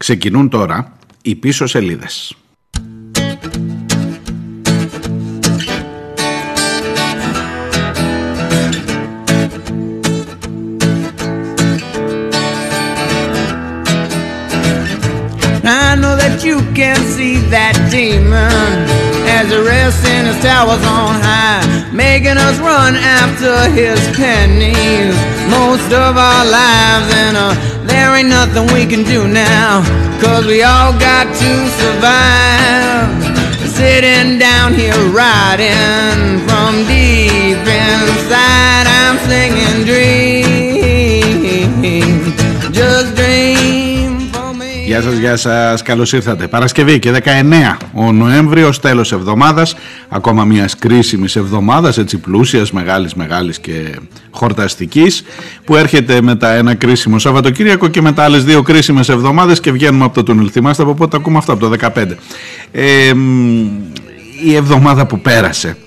Ξεκινούν τώρα οι πίσω σελίδες. I know that you can see that demon as he rests in his towers on high, making us run after his pennies most of our lives. And uh, there ain't nothing we can do now, cause we all got to survive. Sitting down here writing from deep inside, I'm singing dreams, Γεια σας, γεια σας, καλώς ήρθατε. Παρασκευή και 19 ο Νοέμβριος, τέλος εβδομάδας, ακόμα μιας κρίσιμης εβδομάδας, έτσι πλούσιας, μεγάλης, μεγάλης και χορταστικής, που έρχεται μετά ένα κρίσιμο Σαββατοκύριακο και μετά άλλες δύο κρίσιμες εβδομάδες και βγαίνουμε από το τούνελ. Θυμάστε από πότε ακούμε αυτό, από το 15. Ε, μ, η εβδομάδα που πέρασε,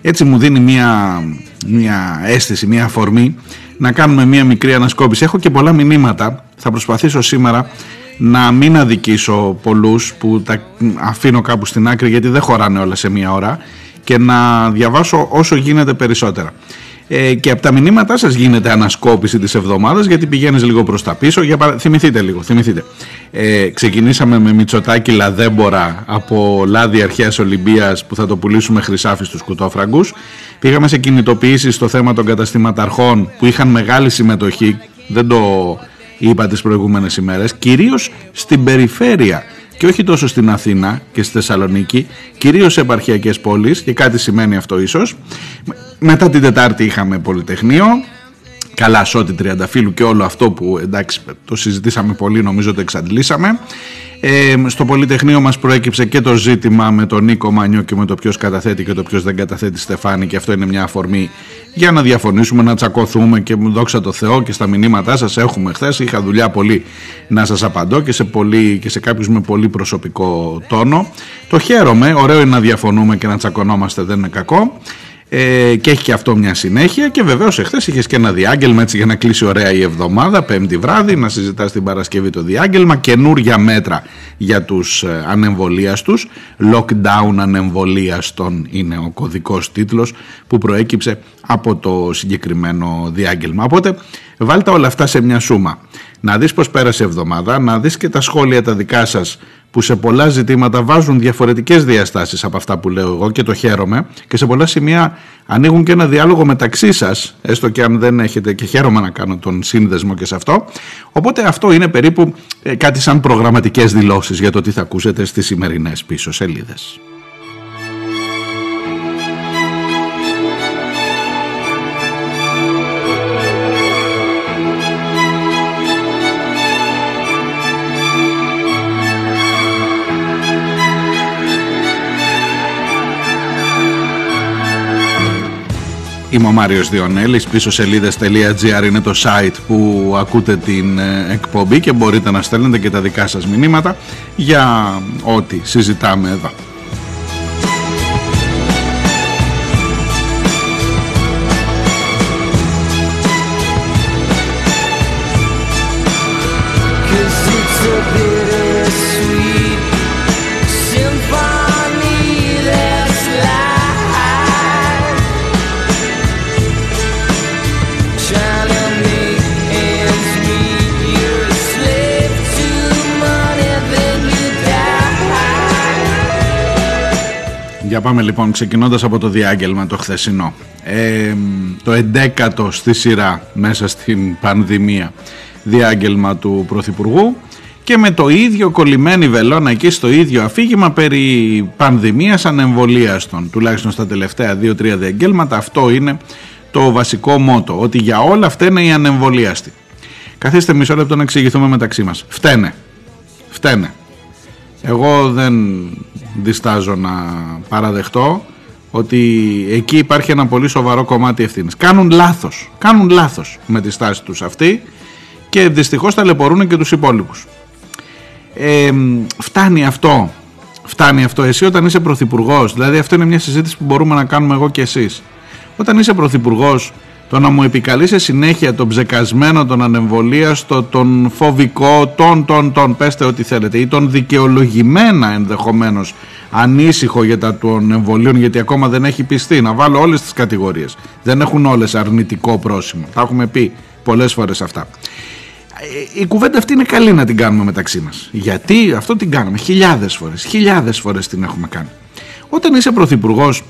έτσι μου δίνει μια, μια αίσθηση, μια αφορμή να κάνουμε μια μικρή ανασκόπηση. Έχω και πολλά μηνύματα, θα προσπαθήσω σήμερα να μην αδικήσω πολλούς που τα αφήνω κάπου στην άκρη γιατί δεν χωράνε όλα σε μία ώρα και να διαβάσω όσο γίνεται περισσότερα. Ε, και από τα μηνύματά σας γίνεται ανασκόπηση της εβδομάδας γιατί πηγαίνεις λίγο προς τα πίσω. Για παρα... Θυμηθείτε λίγο, θυμηθείτε. Ε, ξεκινήσαμε με Μητσοτάκη Λαδέμπορα από λάδι αρχαίας Ολυμπίας που θα το πουλήσουμε χρυσάφι στους κουτόφραγκους. Πήγαμε σε κινητοποιήσεις στο θέμα των καταστηματαρχών που είχαν μεγάλη συμμετοχή. Δεν το είπα τις προηγούμενες ημέρες, κυρίως στην περιφέρεια και όχι τόσο στην Αθήνα και στη Θεσσαλονίκη, κυρίως σε επαρχιακές πόλεις και κάτι σημαίνει αυτό ίσως. Μετά την Τετάρτη είχαμε Πολυτεχνείο, καλά σώτη τριανταφύλου και όλο αυτό που εντάξει το συζητήσαμε πολύ νομίζω το εξαντλήσαμε. Ε, στο Πολυτεχνείο μας προέκυψε και το ζήτημα με τον Νίκο Μανιό και με το ποιος καταθέτει και το ποιος δεν καταθέτει Στεφάνη και αυτό είναι μια αφορμή για να διαφωνήσουμε, να τσακωθούμε και δόξα τω Θεώ και στα μηνύματά σας έχουμε χθες. Είχα δουλειά πολύ να σας απαντώ και σε, πολύ, και σε κάποιους με πολύ προσωπικό τόνο. Το χαίρομαι, ωραίο είναι να διαφωνούμε και να τσακωνόμαστε, δεν είναι κακό. Ε, και έχει και αυτό μια συνέχεια και βεβαίως εχθές είχες και ένα διάγγελμα έτσι για να κλείσει ωραία η εβδομάδα πέμπτη βράδυ να συζητάς την Παρασκευή το διάγγελμα καινούρια μέτρα για τους ε, ανεμβολίαστους lockdown ανεμβολίαστον είναι ο κωδικός τίτλος που προέκυψε από το συγκεκριμένο διάγγελμα. Οπότε βάλτε όλα αυτά σε μια σούμα. Να δεις πως πέρασε η εβδομάδα να δεις και τα σχόλια τα δικά σας που σε πολλά ζητήματα βάζουν διαφορετικές διαστάσεις από αυτά που λέω εγώ και το χαίρομαι και σε πολλά σημεία ανοίγουν και ένα διάλογο μεταξύ σας έστω και αν δεν έχετε και χαίρομαι να κάνω τον σύνδεσμο και σε αυτό οπότε αυτό είναι περίπου ε, κάτι σαν προγραμματικές δηλώσεις για το τι θα ακούσετε στις σημερινές πίσω σελίδες. Είμαι ο Μάριος Διονέλης, πίσω σελίδες.gr είναι το site που ακούτε την ε, εκπομπή και μπορείτε να στέλνετε και τα δικά σας μηνύματα για ό,τι συζητάμε εδώ. Cause it's a Για πάμε λοιπόν ξεκινώντας από το διάγγελμα το χθεσινό. Ε, το 11ο στη σειρά μέσα στην πανδημία διάγγελμα του Πρωθυπουργού και με το ίδιο κολλημένη βελόνα εκεί στο ίδιο αφήγημα περί πανδημίας ανεμβολίαστον τουλάχιστον στα τελευταία 2-3 διαγγέλματα αυτό είναι το βασικό μότο ότι για όλα αυτά είναι οι ανεμβολίαστοι. Καθίστε μισό λεπτό να εξηγηθούμε μεταξύ μας. Φταίνε. Φταίνε εγώ δεν διστάζω να παραδεχτώ ότι εκεί υπάρχει ένα πολύ σοβαρό κομμάτι ευθύνης. Κάνουν λάθος, κάνουν λάθος με τη στάση τους αυτή και δυστυχώς ταλαιπωρούν και τους υπόλοιπους. Ε, φτάνει αυτό, φτάνει αυτό εσύ όταν είσαι πρωθυπουργός, δηλαδή αυτό είναι μια συζήτηση που μπορούμε να κάνουμε εγώ και εσείς. Όταν είσαι πρωθυπουργός Το να μου επικαλεί σε συνέχεια τον ψεκασμένο, τον ανεμβολίαστο, τον φοβικό, τον, τον, τον, πέστε ό,τι θέλετε, ή τον δικαιολογημένα ενδεχομένως ανήσυχο για τα των εμβολίων γιατί ακόμα δεν έχει πιστεί. Να βάλω όλες τις κατηγορίες. Δεν έχουν όλες αρνητικό πρόσημο. Τα έχουμε πει πολλές φορές αυτά. Η κουβέντα αυτή είναι καλή να την κάνουμε μεταξύ μας. Γιατί αυτό την κάνουμε χιλιάδες φορές χιλιάδες φορές την έχουμε κάνει. Όταν είσαι πρωθυπουργός,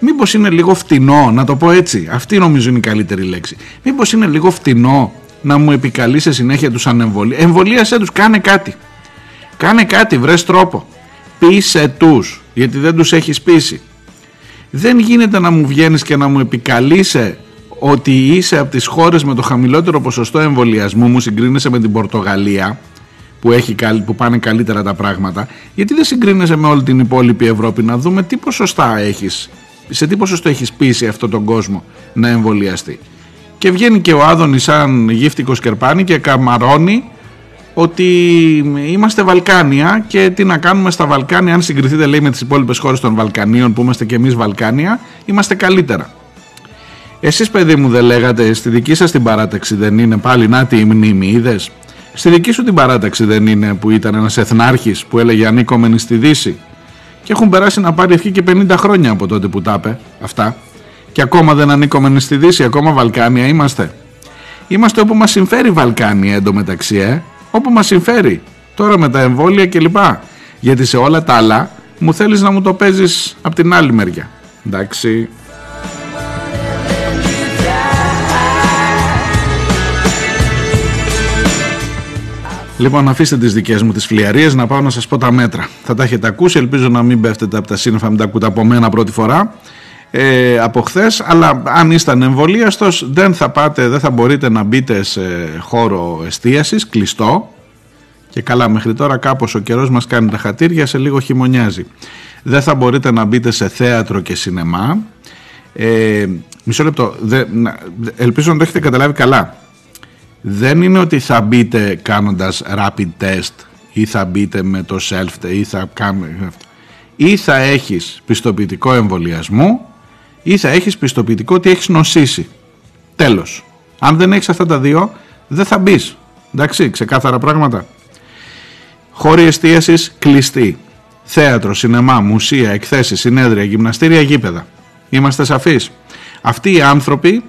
μήπως είναι λίγο φτηνό να το πω έτσι. Αυτή νομίζω είναι η καλύτερη λέξη. Μήπως είναι λίγο φτηνό να μου επικαλεί σε συνέχεια τους ανεμβολία εμβολίασέ τους κάνε κάτι. Κάνε κάτι βρες τρόπο. Πείσε τους γιατί δεν τους έχεις πείσει. Δεν γίνεται να μου βγαίνεις και να μου επικαλείσαι ότι είσαι από τις χώρες με το χαμηλότερο ποσοστό εμβολιασμού. Μου συγκρίνεσαι με την Πορτογαλία που, έχει, που πάνε καλύτερα τα πράγματα. Γιατί δεν συγκρίνεσαι με όλη την υπόλοιπη Ευρώπη. Να δούμε τι ποσοστά έχεις σε τι ποσοστό έχεις πείσει αυτόν τον κόσμο να εμβολιαστεί; Και βγαίνει και ο Άδωνης σαν γύφτικος κερπάνι και καμαρώνει ότι είμαστε Βαλκάνια και τι να κάνουμε στα Βαλκάνια αν συγκριθείτε λέει με τις υπόλοιπες χώρες των Βαλκανίων που είμαστε και εμείς Βαλκάνια είμαστε καλύτερα. Εσείς παιδί μου δεν λέγατε στη δική σας την παράταξη δεν είναι πάλι να τη μνήμη είδες στη δική σου την παράταξη δεν είναι που ήταν ένας εθνάρχης που έλεγε ανήκομενη στη Δύση και έχουν περάσει να πάρει ευχή και 50 χρόνια από τότε που τα είπε αυτά και ακόμα δεν ανήκομενη στη Δύση ακόμα Βαλκάνια είμαστε Είμαστε όπου μας συμφέρει Βαλκάνια εντωμεταξύ ε όπου μας συμφέρει τώρα με τα εμβόλια κλπ. Γιατί σε όλα τα άλλα μου θέλεις να μου το παίζεις από την άλλη μεριά. Εντάξει. Λοιπόν, αφήστε τις δικές μου τις φλιαρίες να πάω να σας πω τα μέτρα. Θα τα έχετε ακούσει, ελπίζω να μην πέφτετε από τα σύννεφα, μην τα ακούτε από μένα πρώτη φορά ε, από χθες, αλλά αν ήσταν εμβολίαστος, δεν θα πάτε, δεν θα μπορείτε να μπείτε σε χώρο εστίασης κλειστό. Και καλά μέχρι τώρα κάπως ο καιρός μας κάνει τα χατήρια σε λίγο χειμωνιάζει. Δεν θα μπορείτε να μπείτε σε θέατρο και σινεμά. Ε, μισό λεπτό. Δε, ελπίζω να το έχετε καταλάβει καλά δεν είναι ότι θα μπείτε κάνοντας rapid test ή θα μπείτε με το self ή θα κάνουμε ή θα έχεις πιστοποιητικό εμβολιασμού ή θα έχεις πιστοποιητικό ότι έχεις νοσήσει. Τέλος. Αν δεν έχεις αυτά τα δύο, δεν θα μπεις. Εντάξει, ξεκάθαρα πράγματα. Χώροι εστίασης κλειστή. Θέατρο, σινεμά, μουσεία, εκθέσεις, συνέδρια, γυμναστήρια, γήπεδα. Είμαστε σαφείς. Αυτοί οι άνθρωποι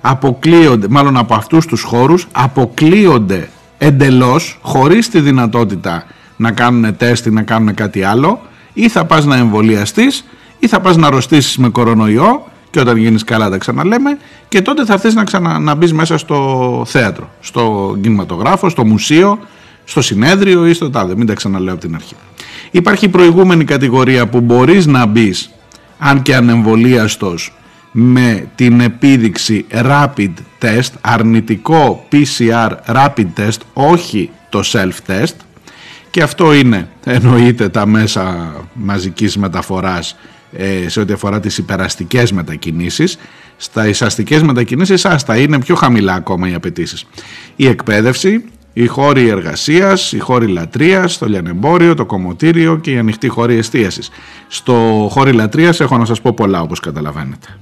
αποκλείονται, μάλλον από αυτούς τους χώρους, αποκλείονται εντελώς, χωρίς τη δυνατότητα να κάνουν τεστ ή να κάνουν κάτι άλλο, ή θα πας να εμβολιαστείς ή θα πας να αρρωστήσεις με κορονοϊό και όταν γίνεις καλά τα ξαναλέμε και τότε θα θες να, ξανα, να μπεις μέσα στο θέατρο, στο κινηματογράφο, στο μουσείο, στο συνέδριο ή στο τάδε, μην τα ξαναλέω από την αρχή. Υπάρχει προηγούμενη κατηγορία που μπορείς να μπεις αν και ανεμβολίαστος με την επίδειξη rapid test, αρνητικό PCR rapid test, όχι το self-test και αυτό είναι εννοείται τα μέσα μαζικής μεταφοράς ε, σε ό,τι αφορά τις υπεραστικές μετακινήσεις στα εισαστικές μετακινήσεις άστα είναι πιο χαμηλά ακόμα οι απαιτήσεις. η εκπαίδευση οι χώροι εργασίας, οι χώροι λατρείας, το λιανεμπόριο, το κομμωτήριο και οι ανοιχτοί χώροι εστίασης. Στο χώροι λατρείας έχω να σας πω πολλά όπως καταλαβαίνετε.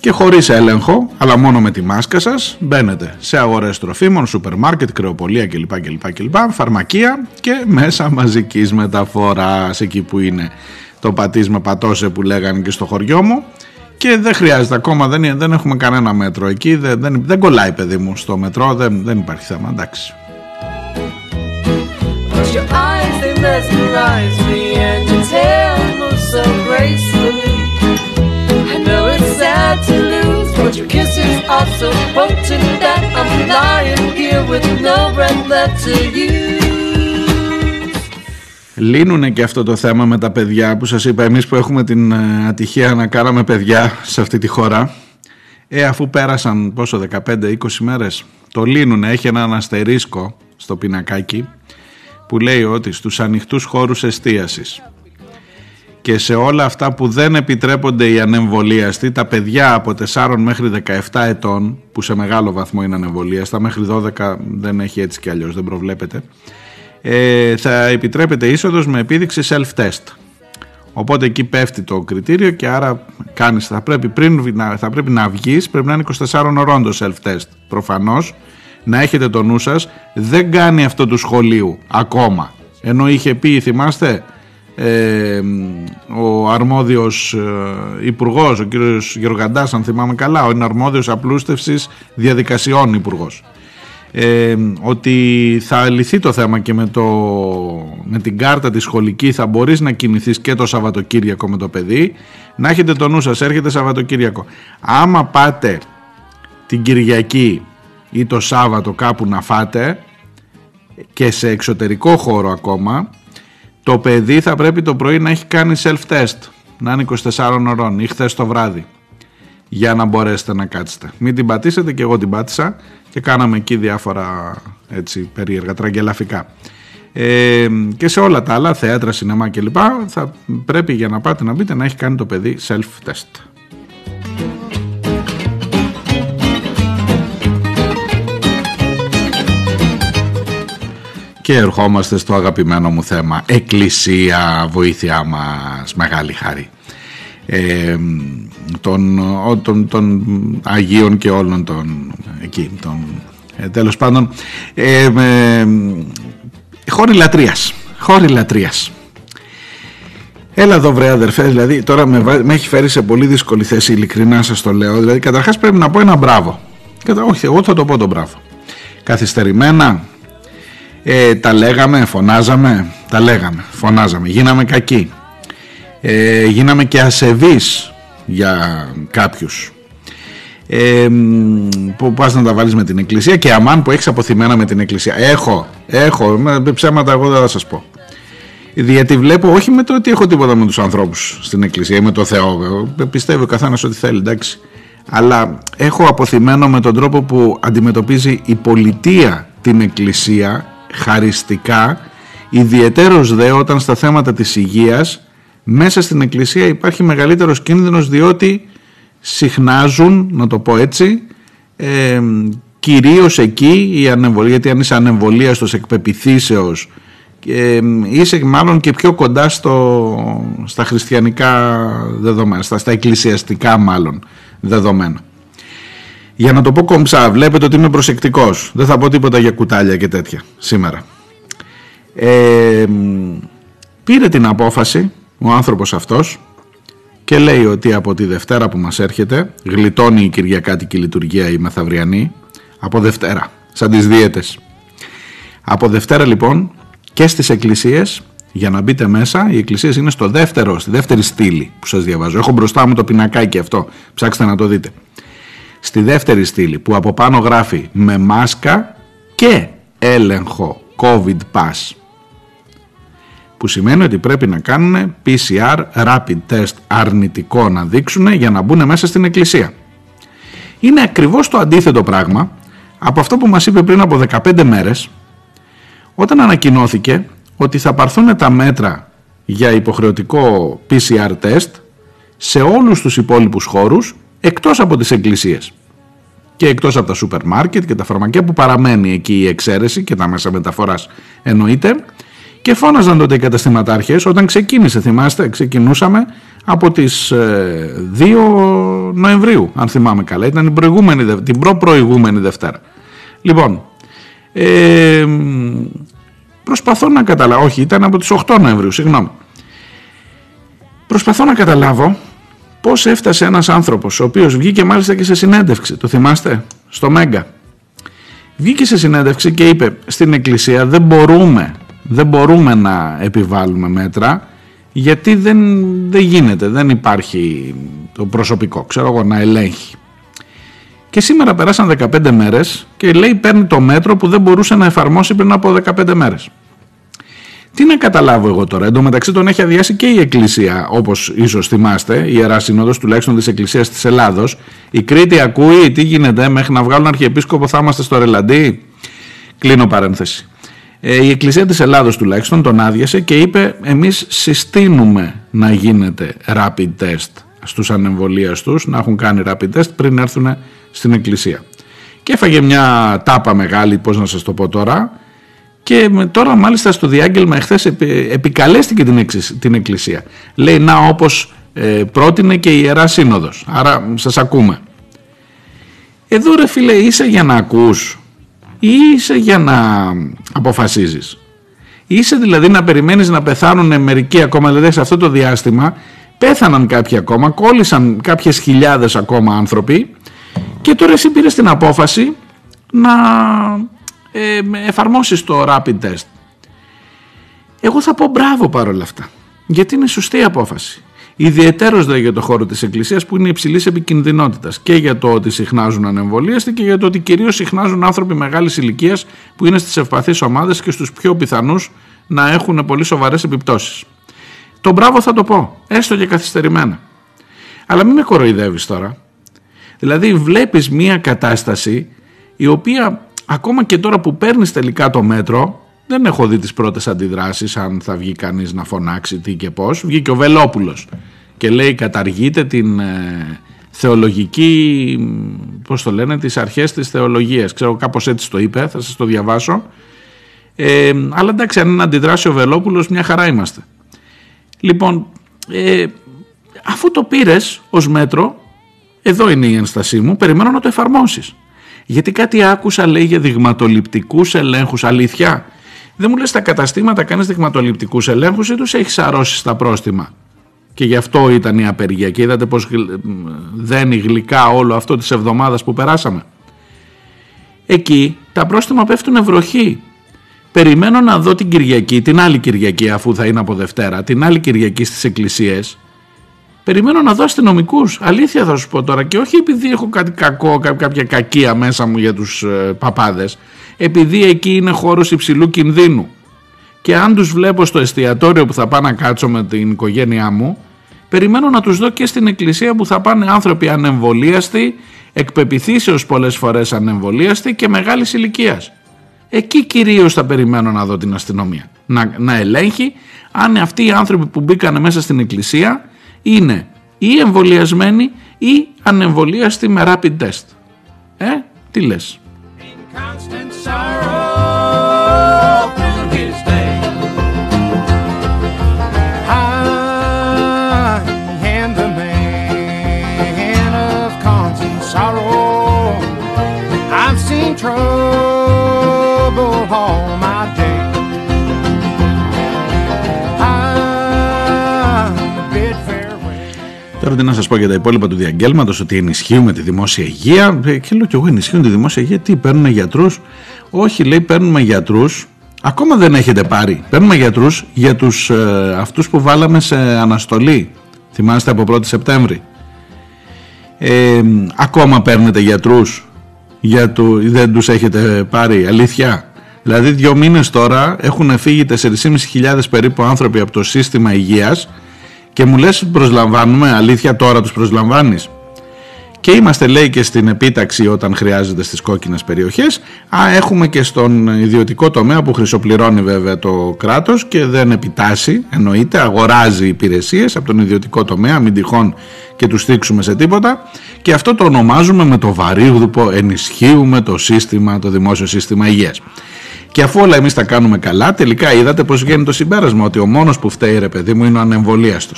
Και χωρίς έλεγχο, αλλά μόνο με τη μάσκα σας, μπαίνετε σε αγορές τροφίμων, σούπερ μάρκετ, κρεοπολία κλπ, κλπ, κλπ, φαρμακεία και μέσα μαζικής μεταφοράς, εκεί που είναι το πατήσμα πατώσε που λέγανε και στο χωριό μου. Και δεν χρειάζεται ακόμα, δεν, δεν έχουμε κανένα μέτρο εκεί, δεν, δεν, δεν κολλάει παιδί μου στο μετρό, δεν, δεν υπάρχει θέμα, εντάξει. To lose But your kisses are so potent that I'm lying here with no breath left to use. Λύνουνε και αυτό το θέμα με τα παιδιά που σας είπα εμείς που έχουμε την ε, ατυχία να κάναμε παιδιά σε αυτή τη χώρα. Ε, αφού πέρασαν πόσο 15-20 μέρες το λύνουνε, έχει ένα αστερίσκο στο πινακάκι που λέει ότι στους ανοιχτούς χώρους εστίασης και σε όλα αυτά που δεν επιτρέπονται οι ανεμβολίαστοι, τα παιδιά από 4 μέχρι 17 ετών, που σε μεγάλο βαθμό είναι ανεμβολίαστα, μέχρι 12 δεν έχει έτσι κι αλλιώς, δεν προβλέπεται, ε, θα επιτρέπεται είσοδος με επίδειξη self-test. Οπότε εκεί πέφτει το κριτήριο και άρα κάνεις, θα, πρέπει πριν, θα πρέπει να βγεις, πρέπει να είναι 24 ωρών το self-test. Προφανώς, να έχετε το νου σας, δεν κάνει αυτό του σχολείου ακόμα. Ενώ είχε πει, θυμάστε, ε, ο αρμόδιος ε, υπουργός, ο κύριος Γεωργαντάς αν θυμάμαι καλά, ο είναι αρμόδιος απλούστευσης διαδικασιών υπουργός. Ε, ότι θα λυθεί το θέμα και με, το, με την κάρτα τη σχολική θα μπορείς να κινηθείς και το Σαββατοκύριακο με το παιδί να έχετε το νου σας, έρχεται Σαββατοκύριακο άμα πάτε την Κυριακή ή το Σάββατο κάπου να φάτε και σε εξωτερικό χώρο ακόμα το παιδί θα πρέπει το πρωί να έχει κάνει self-test να είναι 24 ωρών ή χθες το βράδυ για να μπορέσετε να κάτσετε. Μην την πατήσετε και εγώ την πάτησα και κάναμε εκεί διάφορα έτσι περίεργα, τραγγελαφικά. Ε, και σε όλα τα άλλα, θέατρα, σινεμά κλπ. θα πρέπει για να πάτε να μπείτε να έχει κάνει το παιδί self-test. Και ερχόμαστε στο αγαπημένο μου θέμα Εκκλησία, βοήθειά μας, μεγάλη χάρη. Ε, των, των, των Αγίων και όλων των εκεί, των, ε, τέλος πάντων ε, ε, χώροι λατρείας χώροι λατρείας. Έλα εδώ βρε αδερφέ, δηλαδή τώρα με, με έχει φέρει σε πολύ δύσκολη θέση ειλικρινά σας το λέω. Δηλαδή καταρχάς πρέπει να πω ένα μπράβο. Όχι εγώ θα το πω το μπράβο. Καθυστερημένα ε, τα λέγαμε, φωνάζαμε, τα λέγαμε, φωνάζαμε, γίναμε κακοί, ε, γίναμε και ασεβείς για κάποιους. Ε, που πας να τα βάλεις με την εκκλησία και αμάν που έχεις αποθυμένα με την εκκλησία. Έχω, έχω, με ψέματα εγώ δεν θα σας πω. Γιατί βλέπω όχι με το ότι έχω τίποτα με τους ανθρώπους στην εκκλησία ή με το Θεό, πιστεύει ο καθένας ότι θέλει, εντάξει. Αλλά έχω αποθυμένο με τον τρόπο που αντιμετωπίζει η πολιτεία την εκκλησία χαριστικά, ιδιαιτέρως δε όταν στα θέματα της υγείας μέσα στην εκκλησία υπάρχει μεγαλύτερος κίνδυνος διότι συχνάζουν, να το πω έτσι, ε, κυρίως εκεί η ανεμβολία, γιατί αν είσαι ανεμβολίαστος εκπεπιθήσεως ε, είσαι μάλλον και πιο κοντά στο, στα χριστιανικά δεδομένα, στα, στα εκκλησιαστικά μάλλον δεδομένα. Για να το πω κομψά, βλέπετε ότι είμαι προσεκτικός. Δεν θα πω τίποτα για κουτάλια και τέτοια σήμερα. Ε, πήρε την απόφαση ο άνθρωπος αυτός και λέει ότι από τη Δευτέρα που μας έρχεται γλιτώνει η Κυριακάτικη λειτουργία η Μεθαυριανή από Δευτέρα, σαν τις δίαιτες. Από Δευτέρα λοιπόν και στις εκκλησίες για να μπείτε μέσα, οι εκκλησίες είναι στο δεύτερο, στη δεύτερη στήλη που σας διαβάζω. Έχω μπροστά μου το πινακάκι αυτό, ψάξτε να το δείτε στη δεύτερη στήλη που από πάνω γράφει με μάσκα και έλεγχο COVID Pass που σημαίνει ότι πρέπει να κάνουν PCR rapid test αρνητικό να δείξουν για να μπουν μέσα στην εκκλησία. Είναι ακριβώς το αντίθετο πράγμα από αυτό που μας είπε πριν από 15 μέρες όταν ανακοινώθηκε ότι θα πάρθουν τα μέτρα για υποχρεωτικό PCR test σε όλους τους υπόλοιπους χώρους εκτός από τις εκκλησίες. Και εκτός από τα σούπερ μάρκετ και τα φαρμακεία που παραμένει εκεί η εξαίρεση και τα μέσα μεταφοράς εννοείται και φώναζαν τότε οι καταστηματάρχες όταν ξεκίνησε θυμάστε ξεκινούσαμε από τις 2 ε, Νοεμβρίου αν θυμάμαι καλά. Ήταν την, προηγούμενη, την προ-προηγούμενη Δευτέρα. Λοιπόν ε, προσπαθώ να καταλάβω όχι ήταν από τις 8 Νοεμβρίου συγγνώμη. Προσπαθώ να καταλάβω πώς έφτασε ένας άνθρωπος ο οποίος βγήκε μάλιστα και σε συνέντευξη, το θυμάστε, στο Μέγκα. Βγήκε σε συνέντευξη και είπε στην Εκκλησία δεν μπορούμε, δεν μπορούμε να επιβάλλουμε μέτρα γιατί δεν, δεν γίνεται, δεν υπάρχει το προσωπικό, ξέρω εγώ, να ελέγχει. Και σήμερα περάσαν 15 μέρες και λέει παίρνει το μέτρο που δεν μπορούσε να εφαρμόσει πριν από 15 μέρες. Τι να καταλάβω εγώ τώρα; Εν τω μεταξύ τον έχει αδειάσει και η Εκκλησία, όπως ίσως θυμάστε, η Ιερά Σύνοδος τουλάχιστον της Εκκλησίας της Ελλάδος. Η Κρήτη ακούει τι γίνεται, μέχρι να βγάλουν αρχιεπίσκοπο θα είμαστε στο Ρελαντί; Κλείνω παρένθεση. Ε, η Εκκλησία της Ελλάδος τουλάχιστον τον άδειασε και είπε εμείς συστήνουμε να γίνεται rapid test στους ανεμβολίαστους, να έχουν κάνει rapid test πριν έρθουν στην Εκκλησία. Και έφαγε μια τάπα μεγάλη, πώς να σας το πω τώρα, και τώρα μάλιστα στο διάγγελμα εχθές επικαλέστηκε την, την Εκκλησία. Λέει να όπως ε, πρότεινε και η Ιερά Σύνοδος. Άρα σας ακούμε. Εδώ ρε φίλε είσαι για να ακούς ή είσαι για να αποφασίζεις; Είσαι δηλαδή να περιμένεις να πεθάνουν μερικοί ακόμα, δηλαδή σε αυτό το διάστημα πέθαναν κάποιοι ακόμα, κόλλησαν κάποιες χιλιάδες ακόμα άνθρωποι και τώρα εσύ πήρες την απόφαση να ε, εφαρμόσεις το rapid test. Εγώ θα πω μπράβο παρόλα αυτά, γιατί είναι σωστή απόφαση. Ιδιαιτέρως δε για το χώρο της Εκκλησίας που είναι υψηλής επικινδυνότητας και για το ότι συχνάζουν ανεμβολίαστοι και για το ότι κυρίως συχνάζουν άνθρωποι μεγάλης ηλικίας που είναι στις ευπαθείς ομάδες και στους πιο πιθανούς να έχουν πολύ σοβαρές επιπτώσεις. Το μπράβο θα το πω, έστω και καθυστερημένα. Αλλά μην με κοροϊδεύεις τώρα. Δηλαδή, βλέπεις μία κατάσταση η οποία ακόμα και τώρα που παίρνεις τελικά το μέτρο, δεν έχω δει τις πρώτες αντιδράσεις αν θα βγει κανείς να φωνάξει τι και πώς. Βγήκε ο Βελόπουλος και λέει καταργείται την ε, θεολογική, πώς το λένε, τις αρχές της θεολογίας. Ξέρω κάπως έτσι το είπε, θα σας το διαβάσω. Ε, αλλά εντάξει, αν αντιδράσει ο Βελόπουλος, μια χαρά είμαστε. Λοιπόν, ε, αφού το πήρες ως μέτρο, εδώ είναι η ένστασή μου, περιμένω να το εφαρμόσεις. Γιατί κάτι άκουσα λέει για δειγματοληπτικούς ελέγχους, αλήθεια. Δεν μου λες τα καταστήματα κάνεις δειγματοληπτικούς ελέγχους ή τους έχεις αρρώσει στα πρόστιμα; Και γι' αυτό ήταν η απεργία και είδατε πως δένει γλυκά όλο αυτό της εβδομάδας που περάσαμε. Εκεί τα πρόστιμα πέφτουν βροχή. Περιμένω να δω την Κυριακή, την άλλη Κυριακή αφού θα είναι από Δευτέρα, την άλλη Κυριακή στις εκκλησίες. Περιμένω να δω αστυνομικούς. Αλήθεια θα σου πω τώρα και όχι επειδή έχω κάτι κακό, κάποια κακία μέσα μου για τους ε, παπάδες επειδή εκεί είναι χώρος υψηλού κινδύνου. Και αν τους βλέπω στο εστιατόριο που θα πάω να κάτσω με την οικογένειά μου, περιμένω να τους δω και στην εκκλησία που θα πάνε άνθρωποι ανεμβολίαστοι, εκπεπιθήσεως πολλές φορές ανεμβολίαστοι και μεγάλης ηλικίας. Εκεί κυρίως θα περιμένω να δω την αστυνομία. Να, να ελέγχει αν αυτοί οι άνθρωποι που μπήκαν μέσα στην εκκλησία είναι ή εμβολιασμένοι ή ανεμβολίαστοι με rapid test. Ε, τι λες; Τώρα τι να σας πω για τα υπόλοιπα του διαγγέλματος, ότι ενισχύουμε τη δημόσια υγεία. Ε, και λέω κι εγώ ενισχύουν τη δημόσια υγεία. Τι, παίρνουν γιατρούς; Όχι, λέει, παίρνουμε γιατρούς. Ακόμα δεν έχετε πάρει. Παίρνουμε γιατρούς για τους ε, αυτούς που βάλαμε σε αναστολή. Θυμάστε από 1η Σεπτέμβρη. Ε, ακόμα παίρνετε γιατρούς για το, δεν τους έχετε πάρει αλήθεια δηλαδή δύο μήνες τώρα έχουν φύγει 4.500 περίπου άνθρωποι από το σύστημα υγείας και μου λες προσλαμβάνουμε, αλήθεια τώρα τους προσλαμβάνεις. Και είμαστε λέει και στην επίταξη όταν χρειάζεται στις κόκκινες περιοχές. Α, έχουμε και στον ιδιωτικό τομέα που χρυσοπληρώνει βέβαια το κράτος και δεν επιτάσσει, εννοείται, αγοράζει υπηρεσίες από τον ιδιωτικό τομέα, μην τυχόν και τους στήξουμε σε τίποτα. Και αυτό το ονομάζουμε με το βαρύγδουπο ενισχύουμε το σύστημα, το δημόσιο σύστημα υγείας. Και αφού όλα εμείς τα κάνουμε καλά, τελικά είδατε πώς βγαίνει το συμπέρασμα ότι ο μόνος που φταίει, ρε παιδί μου, είναι ο ανεμβολίαστο.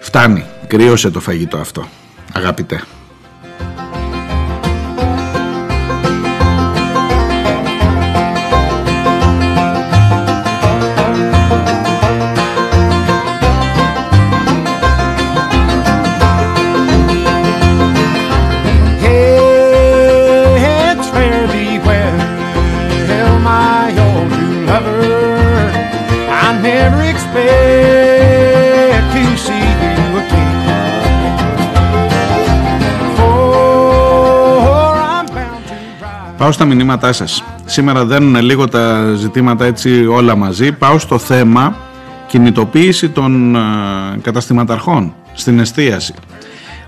Φτάνει. Κρύωσε το φαγητό αυτό. Αγαπητέ. Πάω στα μηνύματά σας. Σήμερα δένουν λίγο τα ζητήματα έτσι όλα μαζί. Πάω στο θέμα κινητοποίηση των ε, καταστηματαρχών στην εστίαση.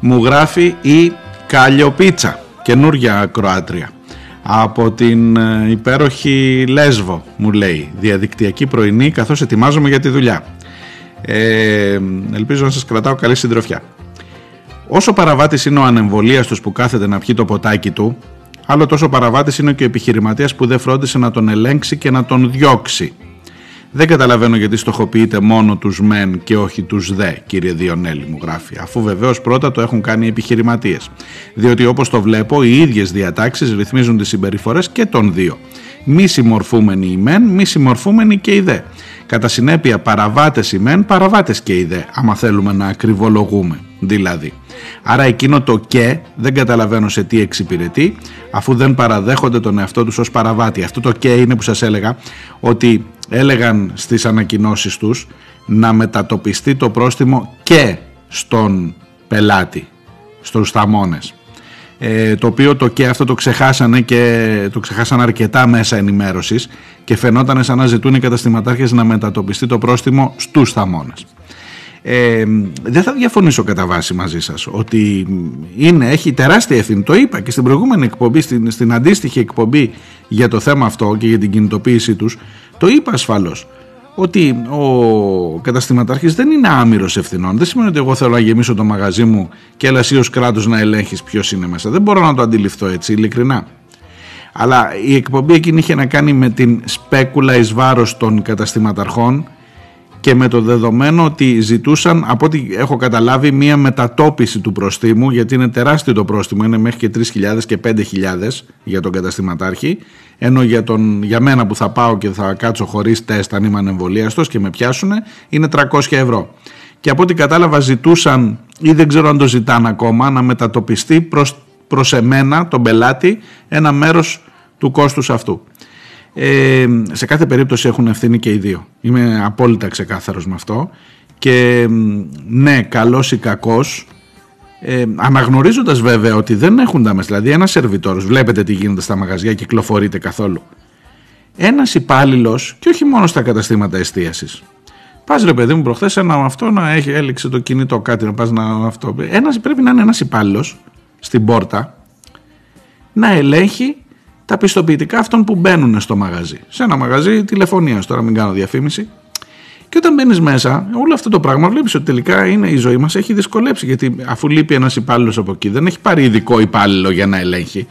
Μου γράφει η Καλλιοπίτσα, καινούργια Κροάτρια. από την ε, υπέροχη Λέσβο μου λέει διαδικτυακή πρωινή καθώς ετοιμάζομαι για τη δουλειά ε, ελπίζω να σας κρατάω καλή συντροφιά όσο παραβάτης είναι ο ανεμβολίαστος που κάθεται να πιει το ποτάκι του άλλο τόσο παραβάτης είναι και ο επιχειρηματίας που δεν φρόντισε να τον ελέγξει και να τον διώξει δεν καταλαβαίνω γιατί στοχοποιείτε μόνο τους μεν και όχι τους δε, κύριε Διονέλη μου γράφει, αφού βεβαίως πρώτα το έχουν κάνει οι επιχειρηματίες. Διότι όπως το βλέπω, οι ίδιες διατάξεις ρυθμίζουν τις συμπεριφορές και των δύο. Μη συμμορφούμενοι οι μεν, μη συμμορφούμενοι και οι δε. Κατά συνέπεια παραβάτες οι μεν, παραβάτες και οι δε, άμα θέλουμε να ακριβολογούμε δηλαδή. Άρα εκείνο το και δεν καταλαβαίνω σε τι εξυπηρετεί αφού δεν παραδέχονται τον εαυτό τους ως παραβάτη. Αυτό το και είναι που σας έλεγα ότι έλεγαν στις ανακοινώσεις τους να μετατοπιστεί το πρόστιμο και στον πελάτη, στους θαμώνες. Ε, το οποίο το και αυτό το ξεχάσανε και το ξεχάσανε αρκετά μέσα ενημέρωσης και φαινόταν σαν να ζητούν οι καταστηματάρχες να μετατοπιστεί το πρόστιμο στους θαμώνες. Ε, δεν θα διαφωνήσω κατά βάση μαζί σας ότι είναι, έχει τεράστια ευθύνη το είπα και στην προηγούμενη εκπομπή στην, στην αντίστοιχη εκπομπή για το θέμα αυτό και για την κινητοποίησή τους το είπα ασφαλώς ότι ο καταστηματάρχης δεν είναι άμυρος ευθυνών. Δεν σημαίνει ότι εγώ θέλω να γεμίσω το μαγαζί μου και έλα εσύ ως κράτος να ελέγχεις ποιος είναι μέσα. Δεν μπορώ να το αντιληφθώ έτσι ειλικρινά. Αλλά η εκπομπή εκείνη είχε να κάνει με την σπέκουλα εις βάρος των καταστηματαρχών και με το δεδομένο ότι ζητούσαν από ό,τι έχω καταλάβει μία μετατόπιση του προστίμου γιατί είναι τεράστιο το πρόστιμο, είναι μέχρι και 3.000 και 5.000 για τον καταστηματάρχη ενώ για, τον, για μένα που θα πάω και θα κάτσω χωρίς τεστ αν είμαι ανεμβολίαστος και με πιάσουν είναι 300 ευρώ. Και από ό,τι κατάλαβα ζητούσαν ή δεν ξέρω αν το ζητάνε ακόμα να μετατοπιστεί προς, προς εμένα τον πελάτη ένα μέρος του κόστους αυτού ε, σε κάθε περίπτωση έχουν ευθύνη και οι δύο. Είμαι απόλυτα ξεκάθαρος με αυτό. Και ναι, καλός ή κακός, ε, αναγνωρίζοντας βέβαια ότι δεν έχουν τα μέσα. Δηλαδή ένας σερβιτόρος, βλέπετε τι γίνεται στα μαγαζιά, κυκλοφορείτε καθόλου. Ένας υπάλληλος και όχι μόνο στα καταστήματα εστίασης. Πας ρε παιδί μου προχθές ένα αυτό να έχει έληξε το κινητό κάτι να πας να αυτό. Ένας, πρέπει να είναι ένας υπάλληλος στην πόρτα να ελέγχει τα πιστοποιητικά αυτών που μπαίνουν στο μαγαζί. Σε ένα μαγαζί τηλεφωνίας, τώρα μην κάνω διαφήμιση. Και όταν μπαίνεις μέσα, όλο αυτό το πράγμα βλέπεις ότι τελικά είναι, η ζωή μας έχει δυσκολέψει. Γιατί αφού λείπει ένας υπάλληλος από εκεί, δεν έχει πάρει ειδικό υπάλληλο για να ελέγχει.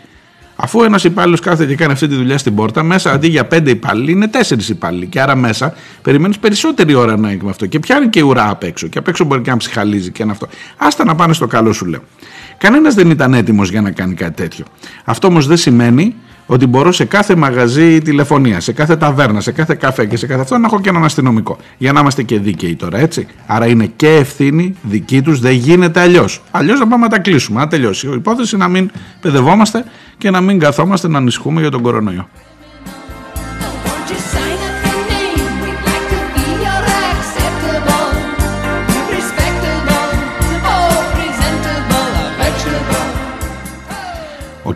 Αφού ένας υπάλληλος κάθεται και κάνει αυτή τη δουλειά στην πόρτα, μέσα αντί για πέντε υπάλληλοι είναι τέσσερις υπάλληλοι. Και άρα μέσα περιμένεις περισσότερη ώρα να έχει με αυτό. Και πιάνει και ουρά απ' έξω. Και απ' έξω μπορεί και να ψυχαλίζει και ένα αυτό. Άστα να πάνε στο καλό σου λέω. Κανένας δεν ήταν έτοιμος για να κάνει κάτι τέτοιο. Αυτό όμως δεν σημαίνει ότι μπορώ σε κάθε μαγαζί τηλεφωνία, σε κάθε ταβέρνα, σε κάθε καφέ και σε κάθε αυτό να έχω και έναν αστυνομικό. Για να είμαστε και δίκαιοι τώρα, έτσι. Άρα είναι και ευθύνη δική τους, δεν γίνεται αλλιώς. Αλλιώς να πάμε να τα κλείσουμε, να τελειώσει. Η υπόθεση να μην παιδευόμαστε και να μην καθόμαστε να ανησυχούμε για τον κορονοϊό.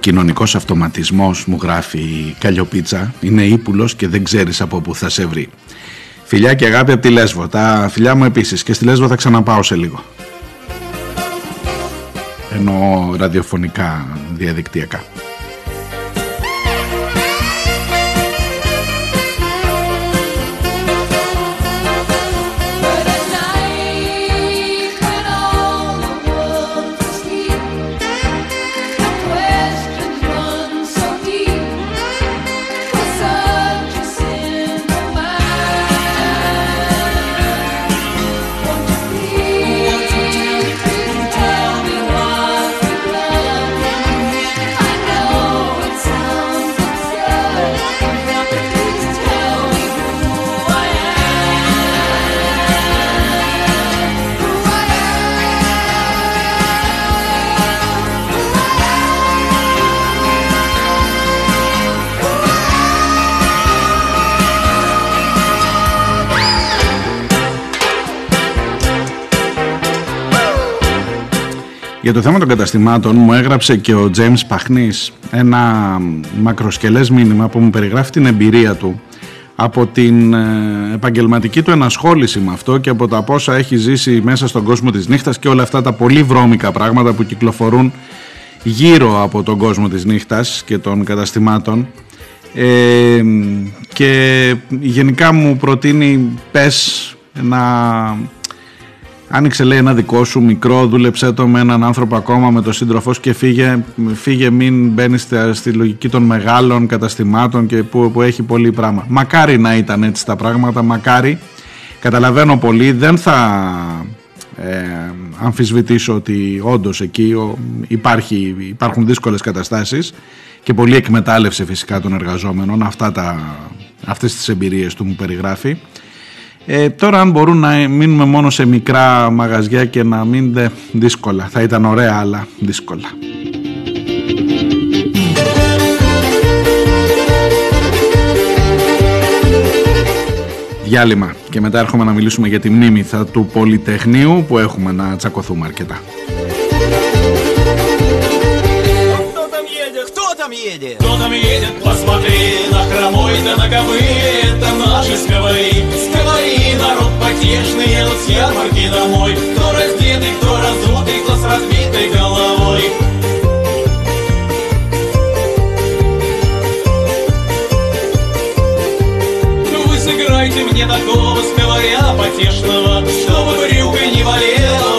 Κοινωνικός αυτοματισμός μου γράφει η Καλλιοπίτσα είναι ύπουλος και δεν ξέρεις από πού θα σε βρει. Φιλιά και αγάπη από τη Λέσβο. Τα φιλιά μου επίσης. Και στη Λέσβο θα ξαναπάω σε λίγο. Ενώ ραδιοφωνικά διαδικτυακά Για το θέμα των καταστημάτων μου έγραψε και ο James Παχνής ένα μακροσκελές μήνυμα που μου περιγράφει την εμπειρία του από την ε, επαγγελματική του ενασχόληση με αυτό και από τα πόσα έχει ζήσει μέσα στον κόσμο της νύχτας και όλα αυτά τα πολύ βρώμικα πράγματα που κυκλοφορούν γύρω από τον κόσμο της νύχτας και των καταστημάτων. Ε, και γενικά μου προτείνει πες να άνοιξε λέει ένα δικό σου μικρό δούλεψέ το με έναν άνθρωπο ακόμα με τον σύντροφό και φύγε, φύγε μην μπαίνεις στη λογική των μεγάλων καταστημάτων και που, που έχει πολύ πράγμα. Μακάρι να ήταν έτσι τα πράγματα μακάρι. Καταλαβαίνω πολύ δεν θα ε, αμφισβητήσω ότι όντως εκεί υπάρχει, υπάρχουν δύσκολες καταστάσεις και πολλή εκμετάλλευση φυσικά των εργαζόμενων αυτά τα, αυτές τις εμπειρίες του μου περιγράφει ε, τώρα αν μπορούν να μείνουμε μόνο σε μικρά μαγαζιά και να μείνετε δύσκολα. Θα ήταν ωραία αλλά δύσκολα. Διάλειμμα. Και μετά έρχομαι να μιλήσουμε για τη μνήμη του Πολυτεχνείου που έχουμε να τσακωθούμε αρκετά. Едет? Кто там едет? Посмотри на хромой да на ковыле Это наши сковори Сковори, народ потешный Едут с ярмарки домой Кто раздетый, кто разутый Кто с разбитой головой Вы сыграйте мне такого сковаря потешного Чтобы брюка не болела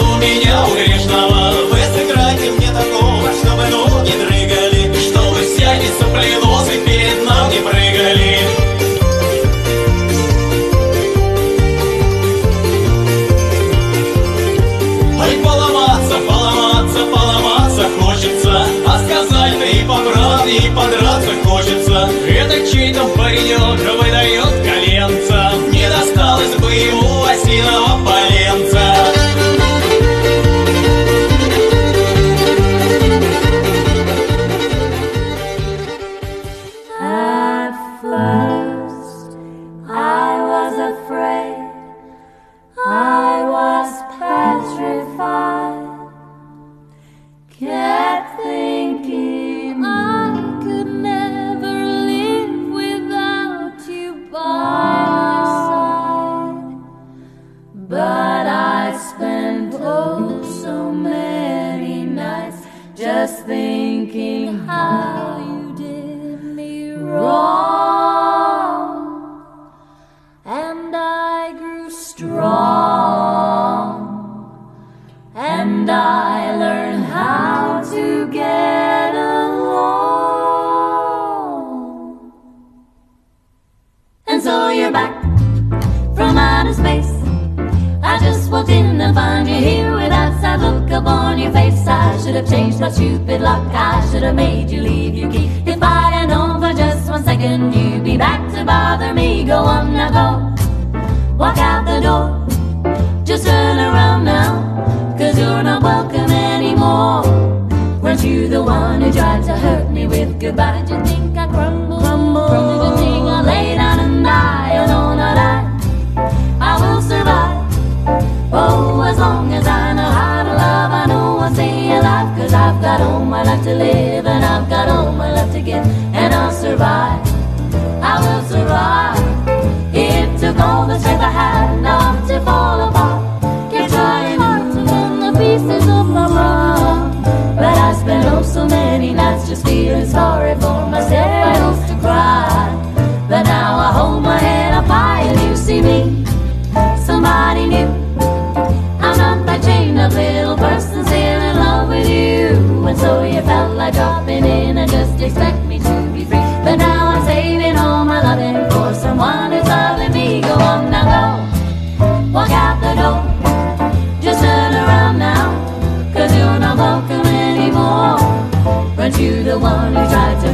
survive. I will survive. It took all the strength I had not to fall apart. Kept trying hard to mend the pieces of my mind. But I spent oh so many nights just feeling sorry for myself. I used to cry. But now I hold my head up high and you see me. Somebody new. I'm not that chained up little person still in love with you. And so you felt like dropping in and just expecting. you the one who tried to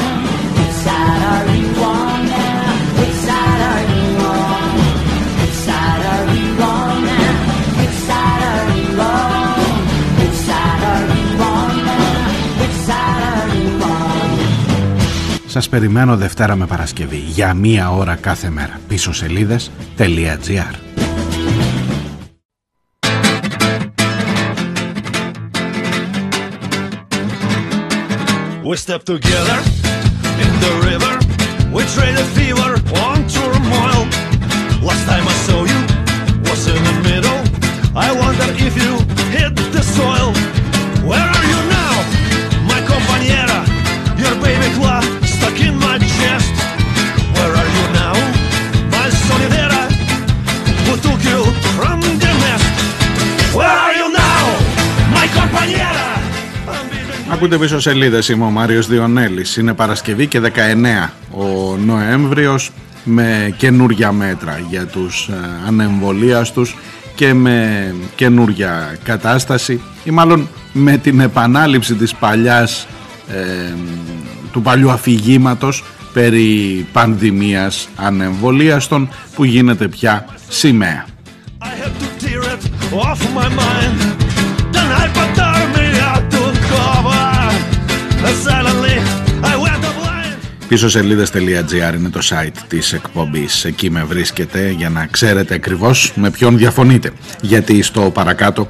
Σας περιμένω Δευτέρα με Παρασκευή για μία ώρα κάθε μέρα. Πίσω σελίδες.gr We step together in the river We traded fever on turmoil Last time I saw you was in the middle I wonder if you hit the soil Ακούτε πίσω σελίδες, είμαι ο Μάριος Διονέλης. Είναι Παρασκευή και 19 ο Νοέμβριος με καινούρια μέτρα για τους ε, ανεμβολίαστους και με καινούρια κατάσταση ή μάλλον με την επανάληψη της παλιάς ε, του παλιού αφηγήματος περί πανδημίας ανεμβολίαστων που γίνεται πια σημαία. Πίσω σελίδες.gr είναι το site της εκπομπής. Εκεί με βρίσκεται για να ξέρετε ακριβώς με ποιον διαφωνείτε. Γιατί στο παρακάτω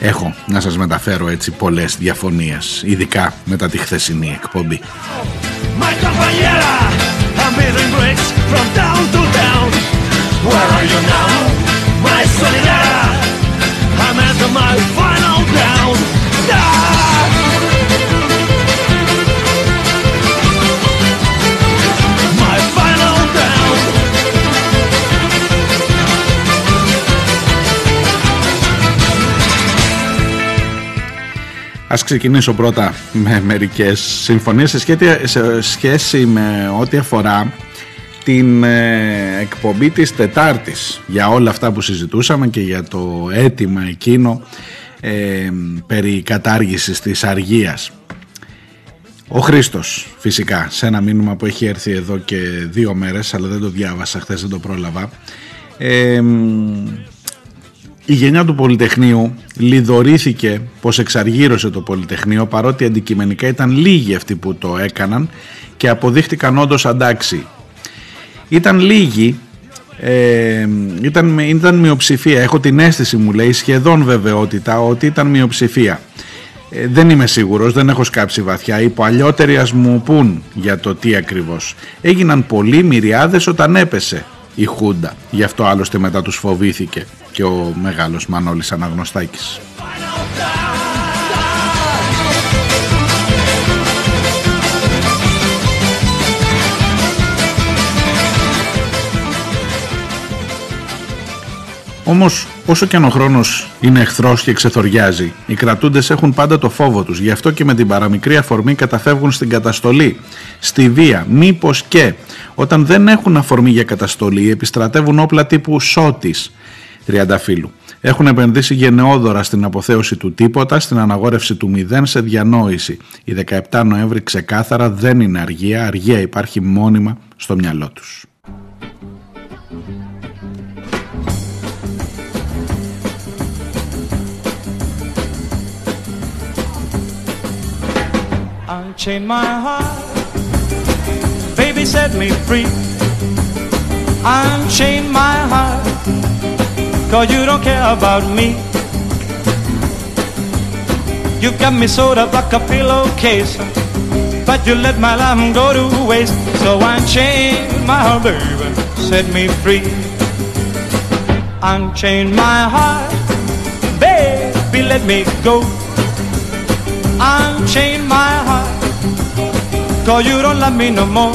έχω να σας μεταφέρω έτσι πολλές διαφωνίες, ειδικά μετά τη χθεσινή εκπομπή. Ας ξεκινήσω πρώτα με μερικές συμφωνίες σε σχέση με ό,τι αφορά την ε, εκπομπή της Τετάρτης για όλα αυτά που συζητούσαμε και για το αίτημα εκείνο ε, περί κατάργησης της αργίας. Ο Χρήστος φυσικά σε ένα μήνυμα που έχει έρθει εδώ και δύο μέρες αλλά δεν το διάβασα χθες δεν το πρόλαβα ε, η γενιά του Πολυτεχνείου λιδωρήθηκε πως εξαργύρωσε το Πολυτεχνείο παρότι αντικειμενικά ήταν λίγοι αυτοί που το έκαναν και αποδείχτηκαν όντως αντάξει. Ήταν λίγοι, ε, ήταν, ήταν μειοψηφία, έχω την αίσθηση μου λέει σχεδόν βεβαιότητα ότι ήταν μειοψηφία. Ε, δεν είμαι σίγουρος, δεν έχω σκάψει βαθιά. Οι παλιότεροι ας μου πούν για το τι ακριβώς. Έγιναν πολλοί μυριάδες όταν έπεσε η Χούντα. Γι' αυτό άλλωστε μετά τους φοβήθηκε και ο μεγάλος Μανώλης Αναγνωστάκης. Όμως όσο και αν ο χρόνος είναι εχθρός και ξεθοριάζει, οι κρατούντες έχουν πάντα το φόβο τους, γι' αυτό και με την παραμικρή αφορμή καταφεύγουν στην καταστολή, στη βία, μήπως και. Όταν δεν έχουν αφορμή για καταστολή επιστρατεύουν όπλα τύπου σώτης, τριανταφύλου. Έχουν επενδύσει γενναιόδωρα στην αποθέωση του τίποτα, στην αναγόρευση του μηδέν σε διανόηση. Η 17 Νοέμβρη ξεκάθαρα δεν είναι αργία, αργία υπάρχει μόνιμα στο μυαλό τους. Unchain my heart, baby set me free. Unchain my heart. Cause you don't care about me. You've got me sewed up like a pillowcase But you let my life go to waste. So unchain my heart, baby Set me free. Unchain my heart Baby, let me go. Unchain my heart Cause you don't love me no more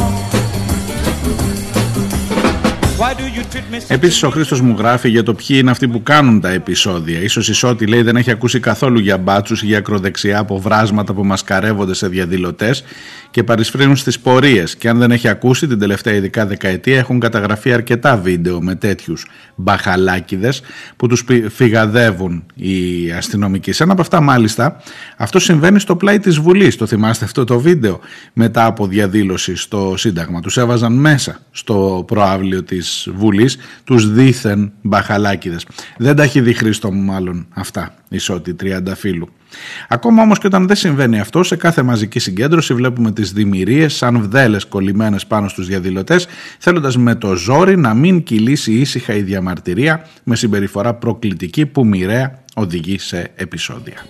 Επίσης, ο Χρήστος μου γράφει για το ποιοι είναι αυτοί που κάνουν τα επεισόδια. σω η Σότη λέει δεν έχει ακούσει καθόλου για μπάτσους ή για ακροδεξιά αποβράσματα που μασκαρεύονται σε διαδηλωτές και παρισφρύνουν στις πορείες. Και αν δεν έχει ακούσει την τελευταία ειδικά δεκαετία, έχουν καταγραφεί αρκετά βίντεο με τέτοιους μπαχαλάκιδε που τους φυγαδεύουν οι αστυνομικοί. Σε ένα από αυτά, μάλιστα, αυτό συμβαίνει στο πλάι της Βουλής. Το θυμάστε αυτό το βίντεο; Μετά από διαδήλωση στο Σύνταγμα. Τους έβαζαν μέσα στο προάβλιο της Βουλής τους δίθεν μπαχαλάκιδε. Δεν τα έχει δει Χρήστο μου, μάλλον αυτά, ισότι τριανταφύλου. Ακόμα όμως και όταν δεν συμβαίνει αυτό, σε κάθε μαζική συγκέντρωση βλέπουμε τις δημιουργίες σαν βδέλες κολλημένες πάνω στους διαδηλωτές, θέλοντας με το ζόρι να μην κυλήσει ήσυχα η διαμαρτυρία με συμπεριφορά προκλητική που μοιραία οδηγεί σε επεισόδια.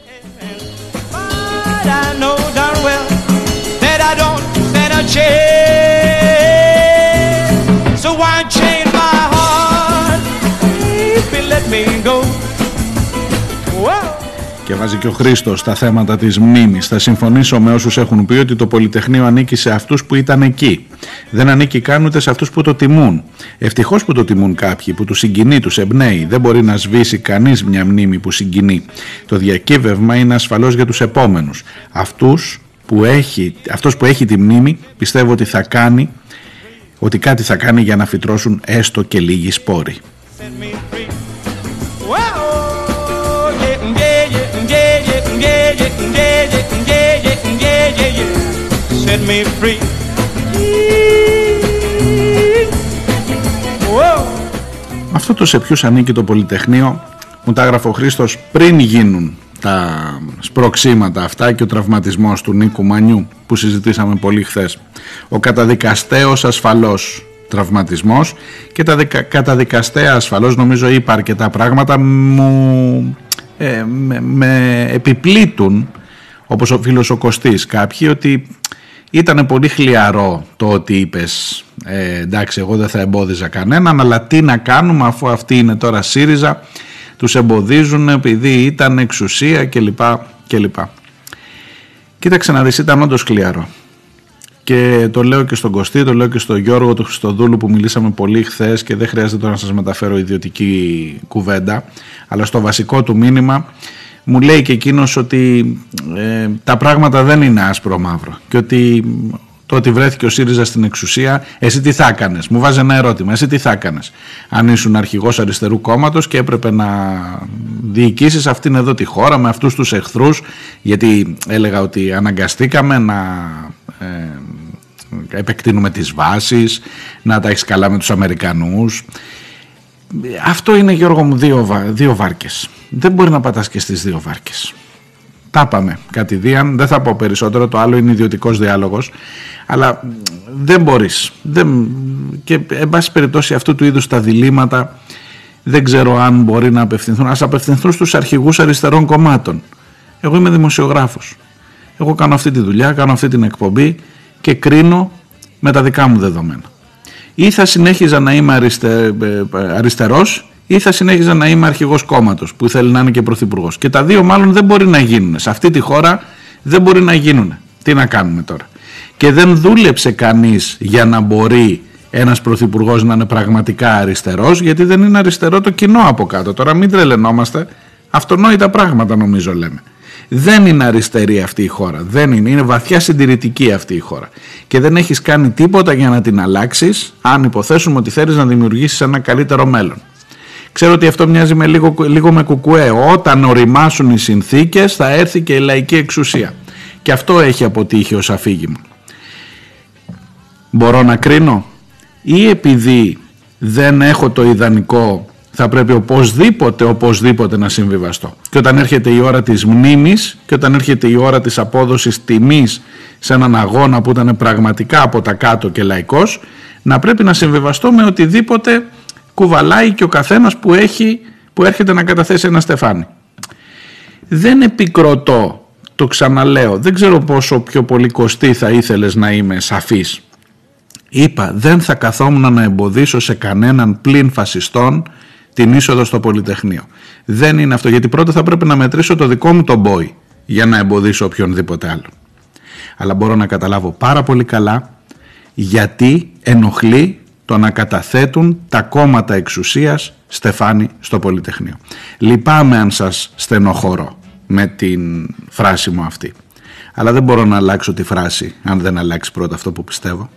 Και βάζει και ο Χρήστος στα θέματα της μνήμης. Θα συμφωνήσω με όσους έχουν πει ότι το Πολυτεχνείο ανήκει σε αυτούς που ήταν εκεί. Δεν ανήκει καν ούτε σε αυτούς που το τιμούν. Ευτυχώς που το τιμούν κάποιοι, που τους συγκινεί, τους εμπνέει. Δεν μπορεί να σβήσει κανείς μια μνήμη που συγκινεί. Το διακύβευμα είναι ασφαλώς για τους επόμενους. Αυτούς που έχει, αυτός που έχει τη μνήμη πιστεύω ότι θα κάνει ότι κάτι θα κάνει για να φυτρώσουν έστω και λίγοι σπόροι. Αυτό το σε ποιους ανήκει το Πολυτεχνείο μου τα έγραφε ο Χρήστος πριν γίνουν τα σπροξήματα αυτά και ο τραυματισμός του Νίκου Μανιού που συζητήσαμε πολύ χθες. Ο καταδικαστέος ασφαλώς τραυματισμός και τα δικα, καταδικαστέα ασφαλώς νομίζω είπα αρκετά πράγματα μου ε, με, με επιπλήττουν όπως ο φίλος ο Κωστής κάποιοι ότι ήταν πολύ χλιαρό το ότι είπες ε, εντάξει εγώ δεν θα εμπόδιζα κανέναν αλλά τι να κάνουμε αφού αυτή είναι τώρα ΣΥΡΙΖΑ τους εμποδίζουν επειδή ήταν εξουσία κλπ. κλπ. Κοίταξε να δεις ήταν όντως χλιαρό και το λέω και στον Κωστή, το λέω και στον Γιώργο του Χριστοδούλου που μιλήσαμε πολύ χθες και δεν χρειάζεται τώρα να σας μεταφέρω ιδιωτική κουβέντα αλλά στο βασικό του μήνυμα μου λέει και εκείνος ότι ε, τα πράγματα δεν είναι άσπρο μαύρο και ότι το ότι βρέθηκε ο ΣΥΡΙΖΑ στην εξουσία, εσύ τι θα έκανες; Μου βάζεις ένα ερώτημα. Εσύ τι θα έκανες, αν ήσουν αρχηγός αριστερού κόμματος και έπρεπε να διοικήσεις αυτήν εδώ τη χώρα με αυτούς τους εχθρούς, γιατί έλεγα ότι αναγκαστήκαμε να ε, επεκτείνουμε τις βάσεις, να τα έχεις καλά με τους Αμερικανούς. Αυτό είναι Γιώργο μου δύο, δύο βάρκες. Δεν μπορεί να πατάς και στις δύο βάρκες. Τα είπαμε κατηδίαν, δεν θα πω περισσότερο, το άλλο είναι ιδιωτικός διάλογος, αλλά δεν μπορείς. Δεν, και εν πάση περιπτώσει αυτού του είδους τα διλήμματα δεν ξέρω αν μπορεί να απευθυνθούν. Ας απευθυνθούν στους αρχηγούς αριστερών κομμάτων. Εγώ είμαι δημοσιογράφος. Εγώ κάνω αυτή τη δουλειά, κάνω αυτή την εκπομπή και κρίνω με τα δικά μου δεδομένα. Ή θα συνέχιζα να είμαι αριστε, ε, αριστερός ή θα συνέχιζα να είμαι αρχηγός κόμματος που θέλει να είναι και πρωθυπουργός. Και τα δύο μάλλον δεν μπορεί να γίνουν. Σε αυτή τη χώρα δεν μπορεί να γίνουν. Τι να κάνουμε τώρα. Και δεν δούλεψε κανείς για να μπορεί ένας πρωθυπουργός να είναι πραγματικά αριστερός γιατί δεν είναι αριστερό το κοινό από κάτω. Τώρα μην τρελαινόμαστε. Αυτονόητα πράγματα νομίζω λέμε. Δεν είναι αριστερή αυτή η χώρα. Δεν είναι. Είναι βαθιά συντηρητική αυτή η χώρα. Και δεν έχεις κάνει τίποτα για να την αλλάξεις αν υποθέσουμε ότι θέλεις να δημιουργήσεις ένα καλύτερο μέλλον. Ξέρω ότι αυτό μοιάζει με λίγο, λίγο με κουκουέ. Όταν οριμάσουν οι συνθήκες θα έρθει και η λαϊκή εξουσία. Και αυτό έχει αποτύχει ως αφήγημα. Μπορώ να κρίνω; Ή επειδή δεν έχω το ιδανικό θα πρέπει οπωσδήποτε, οπωσδήποτε να συμβιβαστώ. Και όταν έρχεται η ώρα της μνήμης και όταν έρχεται η ώρα της απόδοσης τιμής σε έναν αγώνα που ήταν πραγματικά από τα κάτω και λαϊκός, να πρέπει να συμβιβαστώ με οτιδήποτε κουβαλάει και ο καθένας που, έχει, που έρχεται να καταθέσει ένα στεφάνι. Δεν επικροτώ, το ξαναλέω, δεν ξέρω πόσο πιο πολύ κοστί θα ήθελες να είμαι σαφής. Είπα, δεν θα καθόμουν να εμποδίσω σε κανέναν πλην φασιστών την είσοδο στο Πολυτεχνείο. Δεν είναι αυτό, γιατί πρώτα θα πρέπει να μετρήσω το δικό μου τον μπόι για να εμποδίσω οποιονδήποτε άλλο. Αλλά μπορώ να καταλάβω πάρα πολύ καλά γιατί ενοχλεί το να καταθέτουν τα κόμματα εξουσίας στεφάνι στο Πολυτεχνείο. Λυπάμαι αν σας στενοχωρώ με την φράση μου αυτή. Αλλά δεν μπορώ να αλλάξω τη φράση αν δεν αλλάξει πρώτα αυτό που πιστεύω.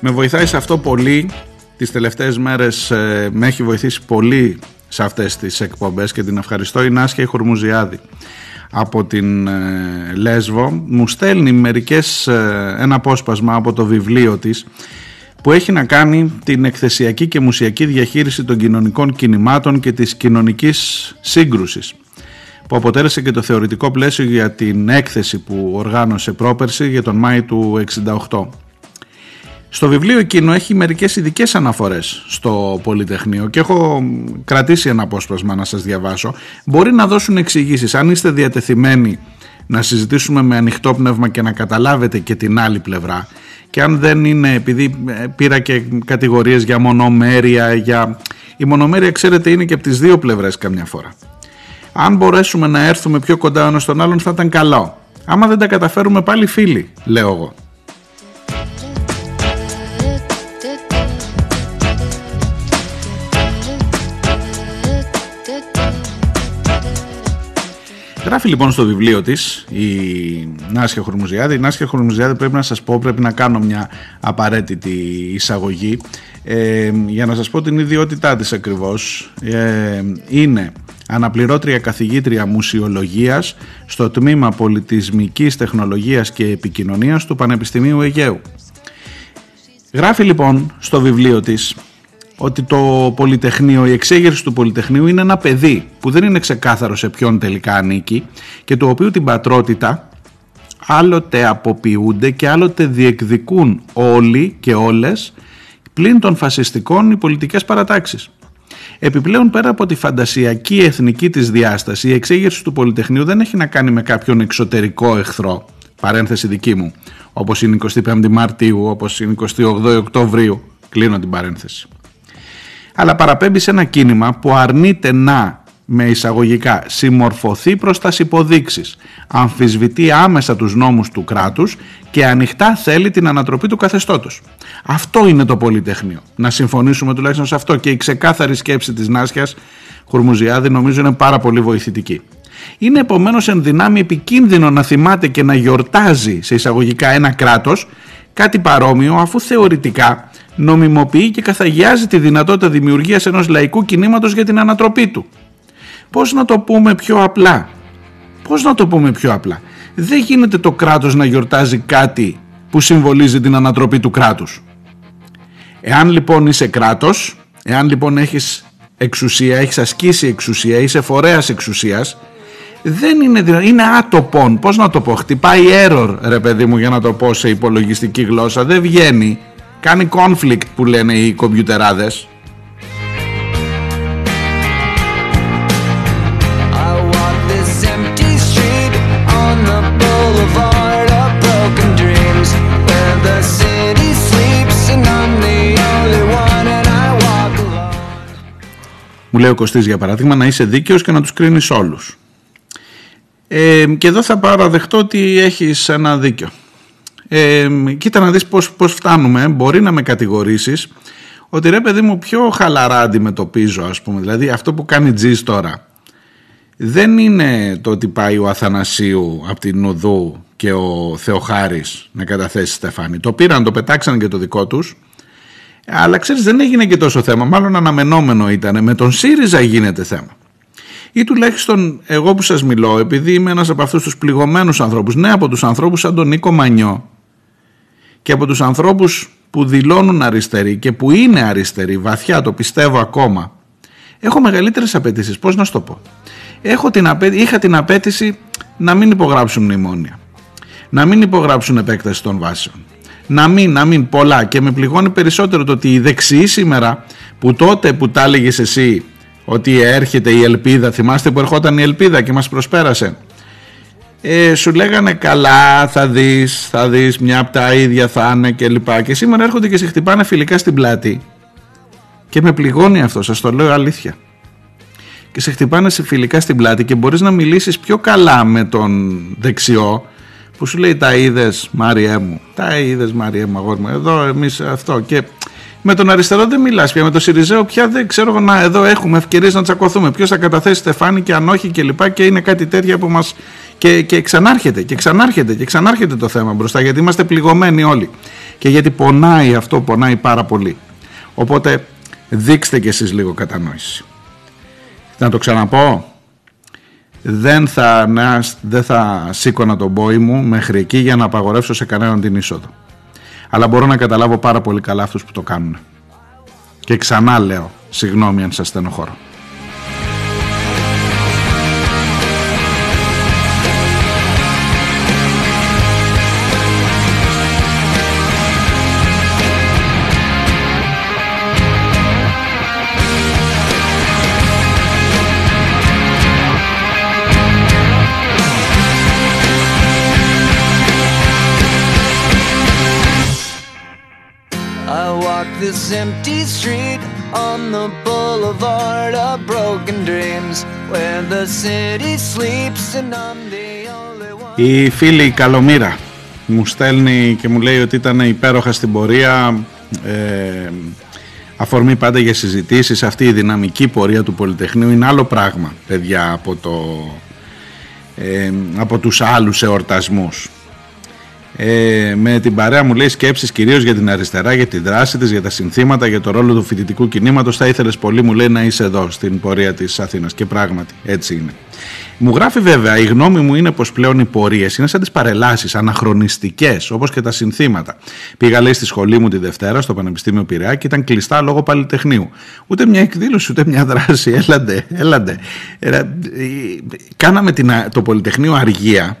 Με βοηθάει σε αυτό πολύ τις τελευταίες μέρες ε, με έχει βοηθήσει πολύ σε αυτές τις εκπομπές και την ευχαριστώ η Νάσια η Χορμουζιάδη από την ε, Λέσβο μου στέλνει μερικές ε, ένα απόσπασμα από το βιβλίο της που έχει να κάνει την εκθεσιακή και μουσιακή διαχείριση των κοινωνικών κινημάτων και της κοινωνικής σύγκρουσης που αποτέλεσε και το θεωρητικό πλαίσιο για την έκθεση που οργάνωσε πρόπερση για τον Μάη του 68. Στο βιβλίο εκείνο έχει μερικές ειδικές αναφορές στο Πολυτεχνείο και έχω κρατήσει ένα απόσπασμα να σας διαβάσω. Μπορεί να δώσουν εξηγήσεις. Αν είστε διατεθειμένοι να συζητήσουμε με ανοιχτό πνεύμα και να καταλάβετε και την άλλη πλευρά και αν δεν είναι, επειδή ε, πήρα και κατηγορίες για μονομέρεια, για... η μονομέρεια ξέρετε είναι και από τις δύο πλευρές καμιά φορά. Αν μπορέσουμε να έρθουμε πιο κοντά ο ένας στον άλλον θα ήταν καλό. Άμα δεν τα καταφέρουμε πάλι φίλοι, λέω εγώ. Γράφει λοιπόν στο βιβλίο της η Νάσια Χορμουζιάδη. Η Νάσια Χορμουζιάδη πρέπει να σας πω, πρέπει να κάνω μια απαραίτητη εισαγωγή ε, για να σας πω την ιδιότητά της ακριβώς. Ε, είναι αναπληρώτρια καθηγήτρια μουσιολογίας στο τμήμα πολιτισμικής τεχνολογίας και επικοινωνίας του Πανεπιστημίου Αιγαίου. Γράφει λοιπόν στο βιβλίο της ότι το Πολυτεχνείο, η εξέγερση του Πολυτεχνείου είναι ένα παιδί που δεν είναι ξεκάθαρο σε ποιον τελικά ανήκει και το οποίο την πατρότητα άλλοτε αποποιούνται και άλλοτε διεκδικούν όλοι και όλες πλην των φασιστικών οι πολιτικές παρατάξεις. Επιπλέον πέρα από τη φαντασιακή εθνική της διάσταση η εξέγερση του Πολυτεχνείου δεν έχει να κάνει με κάποιον εξωτερικό εχθρό, παρένθεση δική μου, όπως είναι 25 Μαρτίου, όπως είναι 28 Οκτωβρίου, κλείνω την παρένθεση αλλά παραπέμπει σε ένα κίνημα που αρνείται να με εισαγωγικά συμμορφωθεί προς τας υποδείξεις, αμφισβητεί άμεσα τους νόμους του κράτους και ανοιχτά θέλει την ανατροπή του καθεστώτος. Αυτό είναι το Πολυτεχνείο. Να συμφωνήσουμε τουλάχιστον σε αυτό και η ξεκάθαρη σκέψη της Νάσιας Χουρμουζιάδη νομίζω είναι πάρα πολύ βοηθητική. Είναι επομένως εν δυνάμει επικίνδυνο να θυμάται και να γιορτάζει σε εισαγωγικά ένα κράτος κάτι παρόμοιο αφού θεωρητικά νομιμοποιεί και καθαγιάζει τη δυνατότητα δημιουργίας ενός λαϊκού κινήματος για την ανατροπή του. Πώς να το πούμε πιο απλά; Πώς να το πούμε πιο απλά; Δεν γίνεται το κράτος να γιορτάζει κάτι που συμβολίζει την ανατροπή του κράτους. Εάν λοιπόν είσαι κράτος, εάν λοιπόν έχεις εξουσία, έχεις ασκήσει εξουσία, είσαι φορέας εξουσίας, δεν είναι δυνατόν, είναι άτοπον, πώς να το πω, χτυπάει error ρε παιδί μου για να το πω σε υπολογιστική γλώσσα, δεν βγαίνει κάνει conflict που λένε οι κομπιουτεράδες. Μου λέει ο Κωστής για παράδειγμα να είσαι δίκαιος και να τους κρίνεις όλους. Ε, και εδώ θα παραδεχτώ ότι έχεις ένα δίκιο ε, κοίτα να δεις πώς, πώς φτάνουμε, μπορεί να με κατηγορήσεις ότι ρε παιδί μου πιο χαλαρά αντιμετωπίζω ας πούμε, δηλαδή αυτό που κάνει Τζις τώρα δεν είναι το ότι πάει ο Αθανασίου από την Οδού και ο Θεοχάρης να καταθέσει Στεφάνη. Το πήραν, το πετάξαν και το δικό τους. Αλλά ξέρεις δεν έγινε και τόσο θέμα, μάλλον αναμενόμενο ήταν, με τον ΣΥΡΙΖΑ γίνεται θέμα. Ή τουλάχιστον εγώ που σας μιλώ, επειδή είμαι ένας από αυτούς τους πληγωμένους ανθρώπους, ναι από τους ανθρώπους σαν τον Νίκο Μανιό, και από τους ανθρώπους που δηλώνουν αριστεροί και που είναι αριστεροί, βαθιά το πιστεύω ακόμα, έχω μεγαλύτερες απαιτήσεις. Πώς να σου το πω; Έχω την Είχα την απέτηση να μην υπογράψουν μνημόνια. Να μην υπογράψουν επέκταση των βάσεων. Να μην, να μην πολλά. Και με πληγώνει περισσότερο το ότι οι δεξιοί σήμερα, που τότε που τα έλεγες εσύ ότι έρχεται η ελπίδα, θυμάστε που ερχόταν η ελπίδα και μας προσπέρασε; Ε, σου λέγανε καλά θα δεις, θα δεις μια από τα ίδια θα είναι και λοιπά. Και σήμερα έρχονται και σε χτυπάνε φιλικά στην πλάτη. Και με πληγώνει αυτό σας το λέω αλήθεια. Και σε χτυπάνε σε φιλικά στην πλάτη και μπορείς να μιλήσεις πιο καλά με τον δεξιό που σου λέει τα είδες Μάριέ μου, τα είδες Μάριέ μου αγόρι μου, εδώ εμείς αυτό και με τον αριστερό δεν μιλάς πια, με τον Σιριζέο πια δεν ξέρω να εδώ έχουμε ευκαιρίες να τσακωθούμε, ποιος θα καταθέσει στεφάνι και αν όχι και λοιπά και είναι κάτι τέτοια που μας και, και ξανάρχεται και ξανάρχεται και ξανάρχεται το θέμα μπροστά γιατί είμαστε πληγωμένοι όλοι και γιατί πονάει αυτό, πονάει πάρα πολύ. Οπότε δείξτε κι εσείς λίγο κατανόηση. Να το ξαναπώ, δεν θα, δεν θα σήκωνα τον πόη μου μέχρι εκεί για να απαγορεύσω σε κανέναν την είσοδο. Αλλά μπορώ να καταλάβω πάρα πολύ καλά αυτούς που το κάνουν. Και ξανά λέω, συγγνώμη αν σας στενοχωρώ. This empty street on the boulevard of broken dreams where the city sleeps and I'm the only one. Η φίλη Καλομήρα μου στέλνει και μου λέει ότι ήταν υπέροχα στην πορεία ε, αφορμή πάντα για συζητήσεις αυτή η δυναμική πορεία του Πολυτεχνείου είναι άλλο πράγμα παιδιά από, το, ε, από τους άλλους εορτασμούς ε, με την παρέα μου λέει σκέψεις κυρίως για την αριστερά, για τη δράση της, για τα συνθήματα, για το ρόλο του φοιτητικού κινήματος. Θα ήθελες πολύ μου λέει να είσαι εδώ στην πορεία της Αθήνας και πράγματι έτσι είναι. Μου γράφει βέβαια, η γνώμη μου είναι πως πλέον οι πορείες είναι σαν τις παρελάσεις, αναχρονιστικές, όπως και τα συνθήματα. Πήγα, λέει, στη σχολή μου τη Δευτέρα στο Πανεπιστήμιο Πειραιά και ήταν κλειστά λόγω Παλιτεχνείου. Ούτε μια εκδήλωση, ούτε μια δράση. Έλαντε, έλαντε. Ε, κάναμε την, το Πολυτεχνείο αργία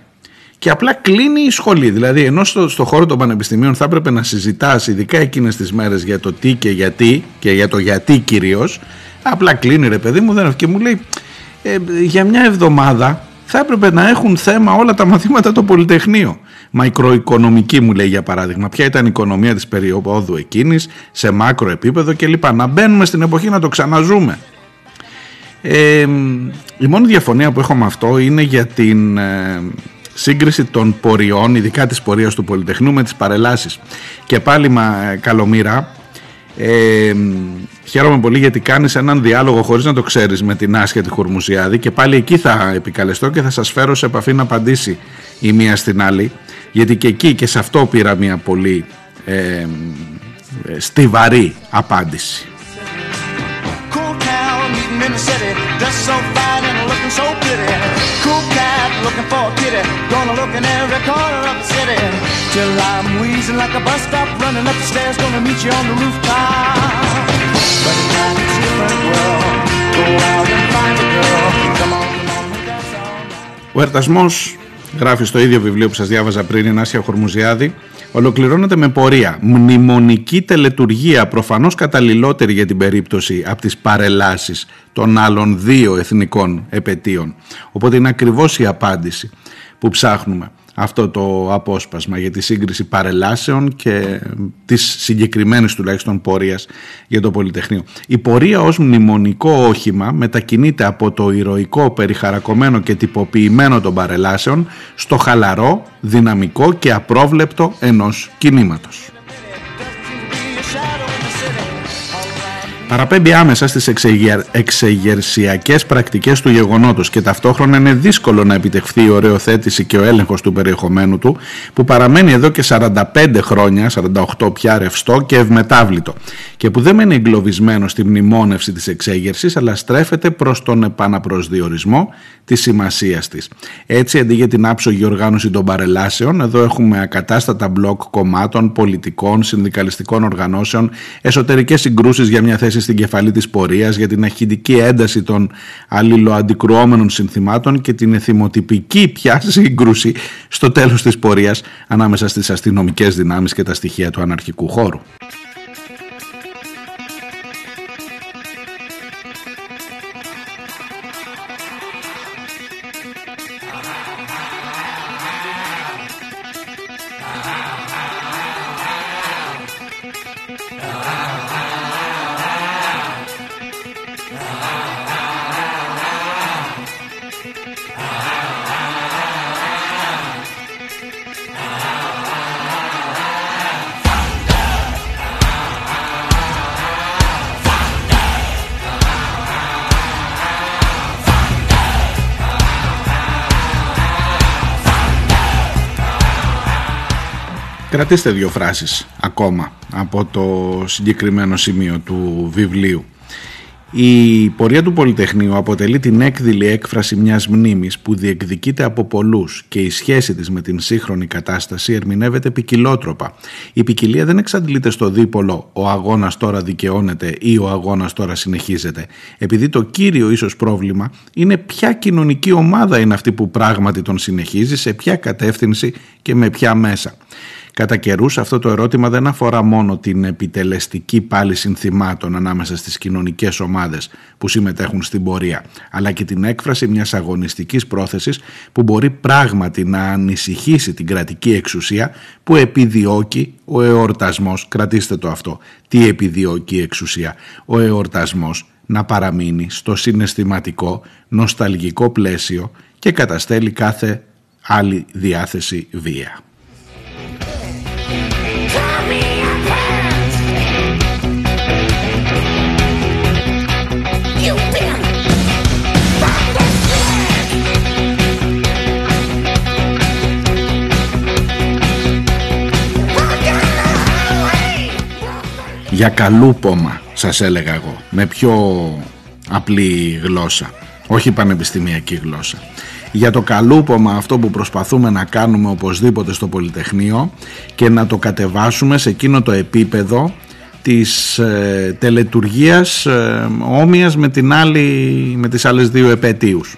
και απλά κλείνει η σχολή. Δηλαδή, ενώ στο, στο χώρο των πανεπιστημίων θα έπρεπε να συζητάς, ειδικά εκείνες τις μέρες, για το τι και γιατί, και για το γιατί κυρίως, απλά κλείνει ρε παιδί μου δεν, και μου λέει ε, για μια εβδομάδα θα έπρεπε να έχουν θέμα όλα τα μαθήματα το Πολυτεχνείο. Μικροοικονομική μου λέει για παράδειγμα, ποια ήταν η οικονομία της περίοδου εκείνης, σε μάκρο επίπεδο κλπ. Να μπαίνουμε στην εποχή να το ξαναζούμε. Ε, η μόνη διαφωνία που έχω με αυτό είναι για την ε, σύγκριση των ποριών, ειδικά της πορείας του Πολυτεχνού με τις παρελάσεις. Και πάλι μα καλομήρα, ε, χαίρομαι πολύ γιατί κάνεις έναν διάλογο χωρίς να το ξέρεις με την άσχετη Χουρμουσιάδη και πάλι εκεί θα επικαλεστώ και θα σας φέρω σε επαφή να απαντήσει η μία στην άλλη γιατί και εκεί και σε αυτό πήρα μια πολύ ε, στιβαρή απάντηση. Looking for a kitty. Gonna look in every corner of the city. Till I'm wheezing like a bus stop, running up the stairs. Gonna meet you on the rooftop. But it's not a different world. Go out and find a girl. Come on, come on, that's all. Ο Ερτασμός γράφει στο ίδιο βιβλίο που σας διάβαζα πριν η Νάσια Χορμουζιάδη ολοκληρώνεται με πορεία. Μνημονική τελετουργία, προφανώς καταλληλότερη για την περίπτωση από τις παρελάσεις των άλλων δύο εθνικών επαιτίων. Οπότε είναι ακριβώς η απάντηση που ψάχνουμε αυτό το απόσπασμα για τη σύγκριση παρελάσεων και της συγκεκριμένης τουλάχιστον πορείας για το Πολυτεχνείο. Η πορεία ως μνημονικό όχημα μετακινείται από το ηρωικό, περιχαρακωμένο και τυποποιημένο των παρελάσεων στο χαλαρό, δυναμικό και απρόβλεπτο ενός κινήματος. Παραπέμπει άμεσα στις εξεγερσιακές πρακτικές του γεγονότος και ταυτόχρονα είναι δύσκολο να επιτευχθεί η οριοθέτηση και ο έλεγχος του περιεχομένου του που παραμένει εδώ και 45 χρόνια, 48 πια ρευστό και ευμετάβλητο και που δεν μένει εγκλωβισμένο στη μνημόνευση της εξέγερσης αλλά στρέφεται προς τον επαναπροσδιορισμό της σημασίας της. Έτσι αντί για την άψογη οργάνωση των παρελάσεων εδώ έχουμε ακατάστατα μπλοκ κομμάτων, πολιτικών, συνδικαλιστικών οργανώσεων, εσωτερικές συγκρούσεις για μια θέση στην κεφαλή της πορείας για την αχυντική ένταση των αλληλοαντικρουόμενων συνθημάτων και την εθιμοτυπική πια σύγκρουση στο τέλος της πορείας ανάμεσα στις αστυνομικές δυνάμεις και τα στοιχεία του αναρχικού χώρου. Κρατήστε δύο φράσεις ακόμα από το συγκεκριμένο σημείο του βιβλίου. Η πορεία του Πολυτεχνείου αποτελεί την έκδηλη έκφραση μιας μνήμης που διεκδικείται από πολλούς και η σχέση της με την σύγχρονη κατάσταση ερμηνεύεται ποικιλότροπα. Η ποικιλία δεν εξαντλείται στο δίπολο «ο αγώνας τώρα δικαιώνεται» ή «ο αγώνας τώρα συνεχίζεται» επειδή το κύριο ίσως πρόβλημα είναι ποια κοινωνική ομάδα είναι αυτή που πράγματι τον συνεχίζει, σε ποια κατεύθυνση και με ποια μέσα. Κατά καιρούς αυτό το ερώτημα δεν αφορά μόνο την επιτελεστική πάλη συνθημάτων ανάμεσα στις κοινωνικές ομάδες που συμμετέχουν στην πορεία, αλλά και την έκφραση μιας αγωνιστικής πρόθεσης που μπορεί πράγματι να ανησυχήσει την κρατική εξουσία που επιδιώκει ο εορτασμός, κρατήστε το αυτό, τι επιδιώκει η εξουσία, ο εορτασμός να παραμείνει στο συναισθηματικό, νοσταλγικό πλαίσιο και καταστέλει κάθε άλλη διάθεση βία. Για καλούπομα σας έλεγα εγώ με πιο απλή γλώσσα όχι πανεπιστημιακή γλώσσα για το καλούπομα αυτό που προσπαθούμε να κάνουμε οπωσδήποτε στο Πολυτεχνείο και να το κατεβάσουμε σε εκείνο το επίπεδο της ε, τελετουργίας ε, όμοιας με, την άλλη, με τις άλλες δύο επαιτίους.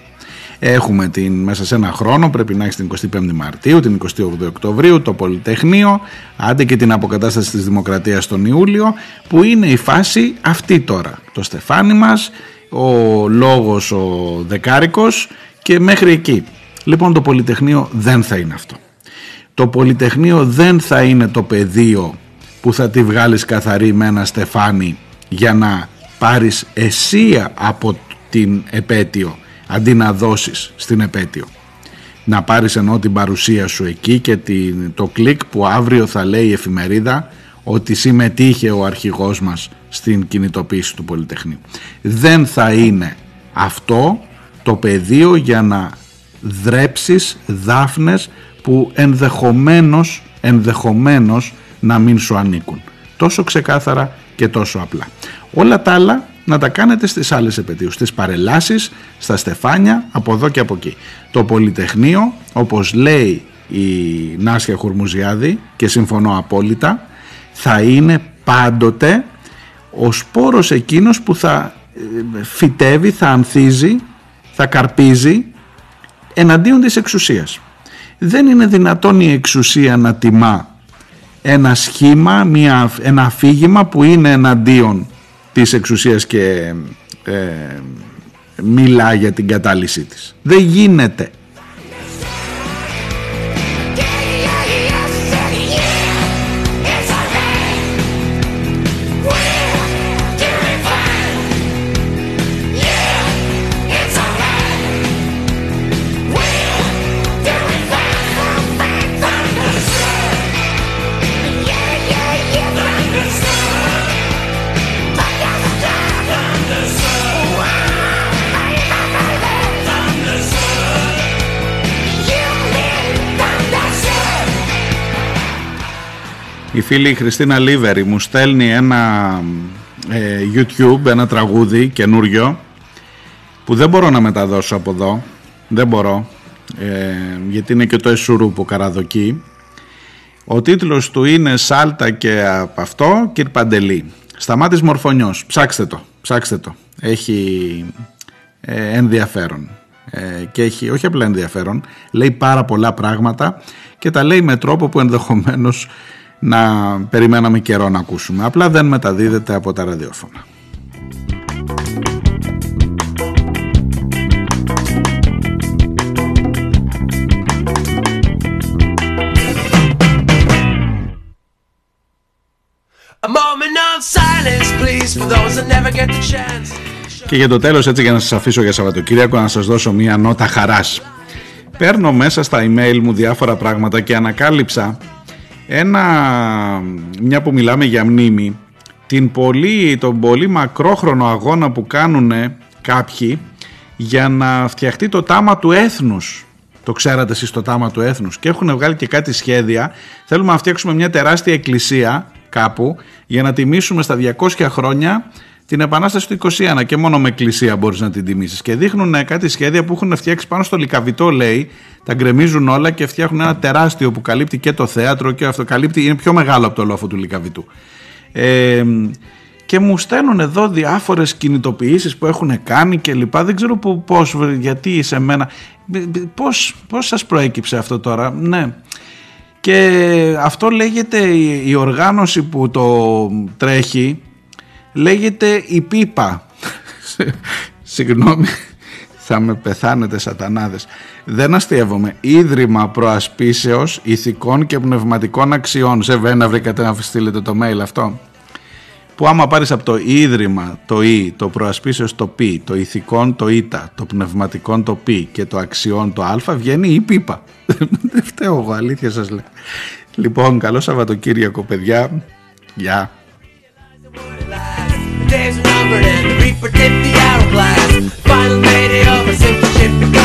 Έχουμε την, μέσα σε ένα χρόνο, πρέπει να έχεις την 25η Μαρτίου, την 28η Οκτωβρίου, το Πολυτεχνείο, άντε και την αποκατάσταση της Δημοκρατίας τον Ιούλιο, που είναι η φάση αυτή τώρα. Το στεφάνι μας, ο λόγος ο Δεκάρικος και μέχρι εκεί. Λοιπόν το Πολυτεχνείο δεν θα είναι αυτό. Το Πολυτεχνείο δεν θα είναι το πεδίο που θα τη βγάλεις καθαρή με ένα στεφάνι για να πάρεις εσία από την επέτειο αντί να δώσεις στην επέτειο. Να πάρεις ενώ την παρουσία σου εκεί και το κλικ που αύριο θα λέει η εφημερίδα ότι συμμετείχε ο αρχηγός μας στην κινητοποίηση του Πολυτεχνείου. Δεν θα είναι αυτό το πεδίο για να δρέψεις δάφνες που ενδεχομένως, ενδεχομένως να μην σου ανήκουν. Τόσο ξεκάθαρα και τόσο απλά. Όλα τα άλλα να τα κάνετε στις άλλες επαιτίους, στις παρελάσεις, στα στεφάνια, από εδώ και από εκεί. Το Πολυτεχνείο, όπως λέει η Νάσια Χουρμουζιάδη και συμφωνώ απόλυτα, θα είναι πάντοτε ο σπόρος εκείνος που θα ε, φυτεύει, θα ανθίζει, θα καρπίζει εναντίον της εξουσίας. Δεν είναι δυνατόν η εξουσία να τιμά ένα σχήμα, μια, ένα αφήγημα που είναι εναντίον της εξουσίας και ε, μιλά για την κατάλυσή της. Δεν γίνεται. Η φίλη Χριστίνα Λίβερη μου στέλνει ένα ε, YouTube, ένα τραγούδι καινούριο που δεν μπορώ να μεταδώσω από εδώ, δεν μπορώ, ε, γιατί είναι και το Εσουρού που καραδοκεί. Ο τίτλος του είναι «Σάλτα και από αυτό, κυρ Παντελή». Σταμάτης Μορφωνιός, ψάξτε το, ψάξτε το. Έχει ε, ενδιαφέρον και έχει όχι απλά ενδιαφέρον, λέει πάρα πολλά πράγματα και τα λέει με τρόπο που ενδεχομένως να περιμέναμε καιρό να ακούσουμε. Απλά δεν μεταδίδεται από τα ραδιόφωνα. Και για το τέλος έτσι για να σας αφήσω για Σαββατοκύριακο να σας δώσω μία νότα χαράς. Παίρνω μέσα στα email μου διάφορα πράγματα και ανακάλυψα ένα, μια που μιλάμε για μνήμη, την πολύ, τον πολύ μακρόχρονο αγώνα που κάνουν κάποιοι για να φτιαχτεί το τάμα του έθνους Το ξέρατε εσείς το τάμα του έθνους. Και έχουν βγάλει και κάτι σχέδια. Θέλουμε να φτιάξουμε μια τεράστια εκκλησία κάπου για να τιμήσουμε στα 200 χρόνια την Επανάσταση του 21 και μόνο με εκκλησία μπορείς να την τιμήσεις. Και δείχνουν κάτι σχέδια που έχουν φτιάξει πάνω στο Λικαβιτό λέει τα γκρεμίζουν όλα και φτιάχνουν ένα τεράστιο που καλύπτει και το θέατρο και αυτό καλύπτει είναι πιο μεγάλο από το λόφο του Λικαβιτού. Ε, και μου στέλνουν εδώ διάφορες κινητοποιήσεις που έχουν κάνει και λοιπά. Δεν ξέρω πώς, γιατί σε μένα πώς, πώς σας προέκυψε αυτό τώρα; Ναι. Και αυτό λέγεται η οργάνωση που το τρέχει λέγεται η πίπα. Συγγνώμη, θα με πεθάνετε σατανάδες. Δεν αστείευομαι. Ίδρυμα προασπίσεως ηθικών και πνευματικών αξιών. Σε βένα βρήκατε να στείλετε το mail αυτό. Που άμα πάρεις από το ίδρυμα το «η», το προασπίσεως το «π», το ηθικών το «ήτα», το πνευματικών το «π» και το αξιών το «α» βγαίνει η πίπα. Δεν φταίω εγώ, αλήθεια σας λέω. Λοιπόν, καλό Σαββατοκύριακο παιδιά. Γεια. Days numbered and the reaper tipped the hourglass. Final mayday of a sinking ship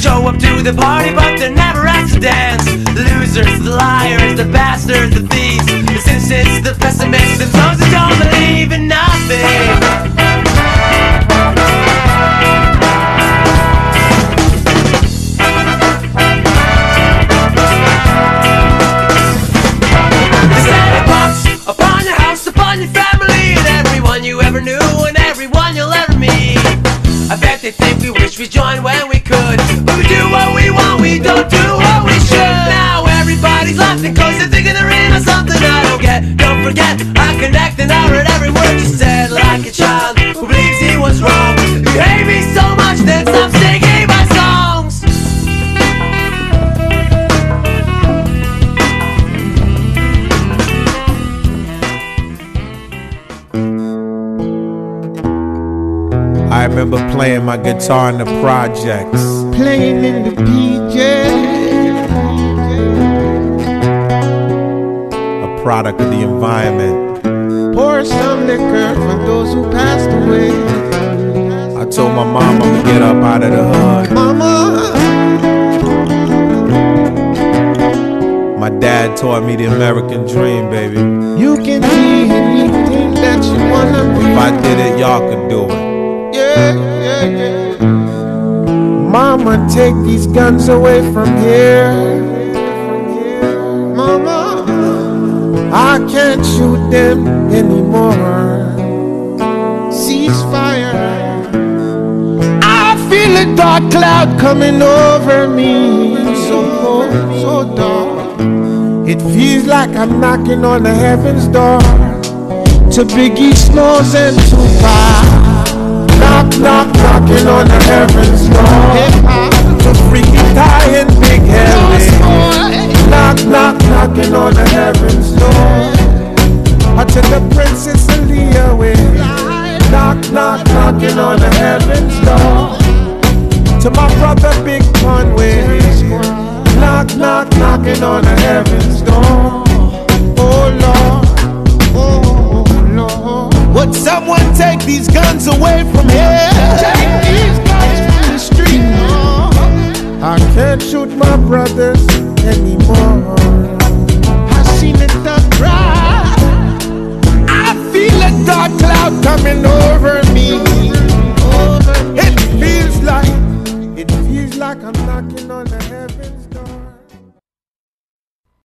show up to the party, but they're never asked to dance. The losers, the liars, the bastards, the thieves, the cynics, the pessimists, the those who don't believe in nothing. Upon your house, upon your family, and everyone you ever knew, and everyone you'll ever meet. I bet they think we wish we joined when we forget, I connect and I heard every word you said like a child who believes he was wrong. You hate me so much, then stop singing my songs. I remember playing my guitar in the projects. Playing in the PJ. Product of the environment. Pour some liquor for those who passed away. I told my mom I'ma get up out of the hood. Mama, My dad taught me the American dream, baby. you can be anything that you wanna be. If I did it, y'all could do it. Yeah, yeah, yeah. Mama, take these guns away from here. Can't shoot them anymore. Ceasefire. I feel a dark cloud coming over me. So cold, so dark. It feels like I'm knocking on the heaven's door. To Biggie Smalls and Tupac. Knock, knock, knocking on the heaven's door. To Freaky Ty and Big Harry. Knock, knock, knocking on the heaven's door. I the Princess Aaliyah with Knock, knock, knocking on the heaven's door. To my brother Big Pun with Knock, knock, knocking on the heaven's door. Oh Lord, oh Lord. Would someone take these guns away from here? Take these guns from the street. I can't shoot my brothers anymore. cloud coming over me.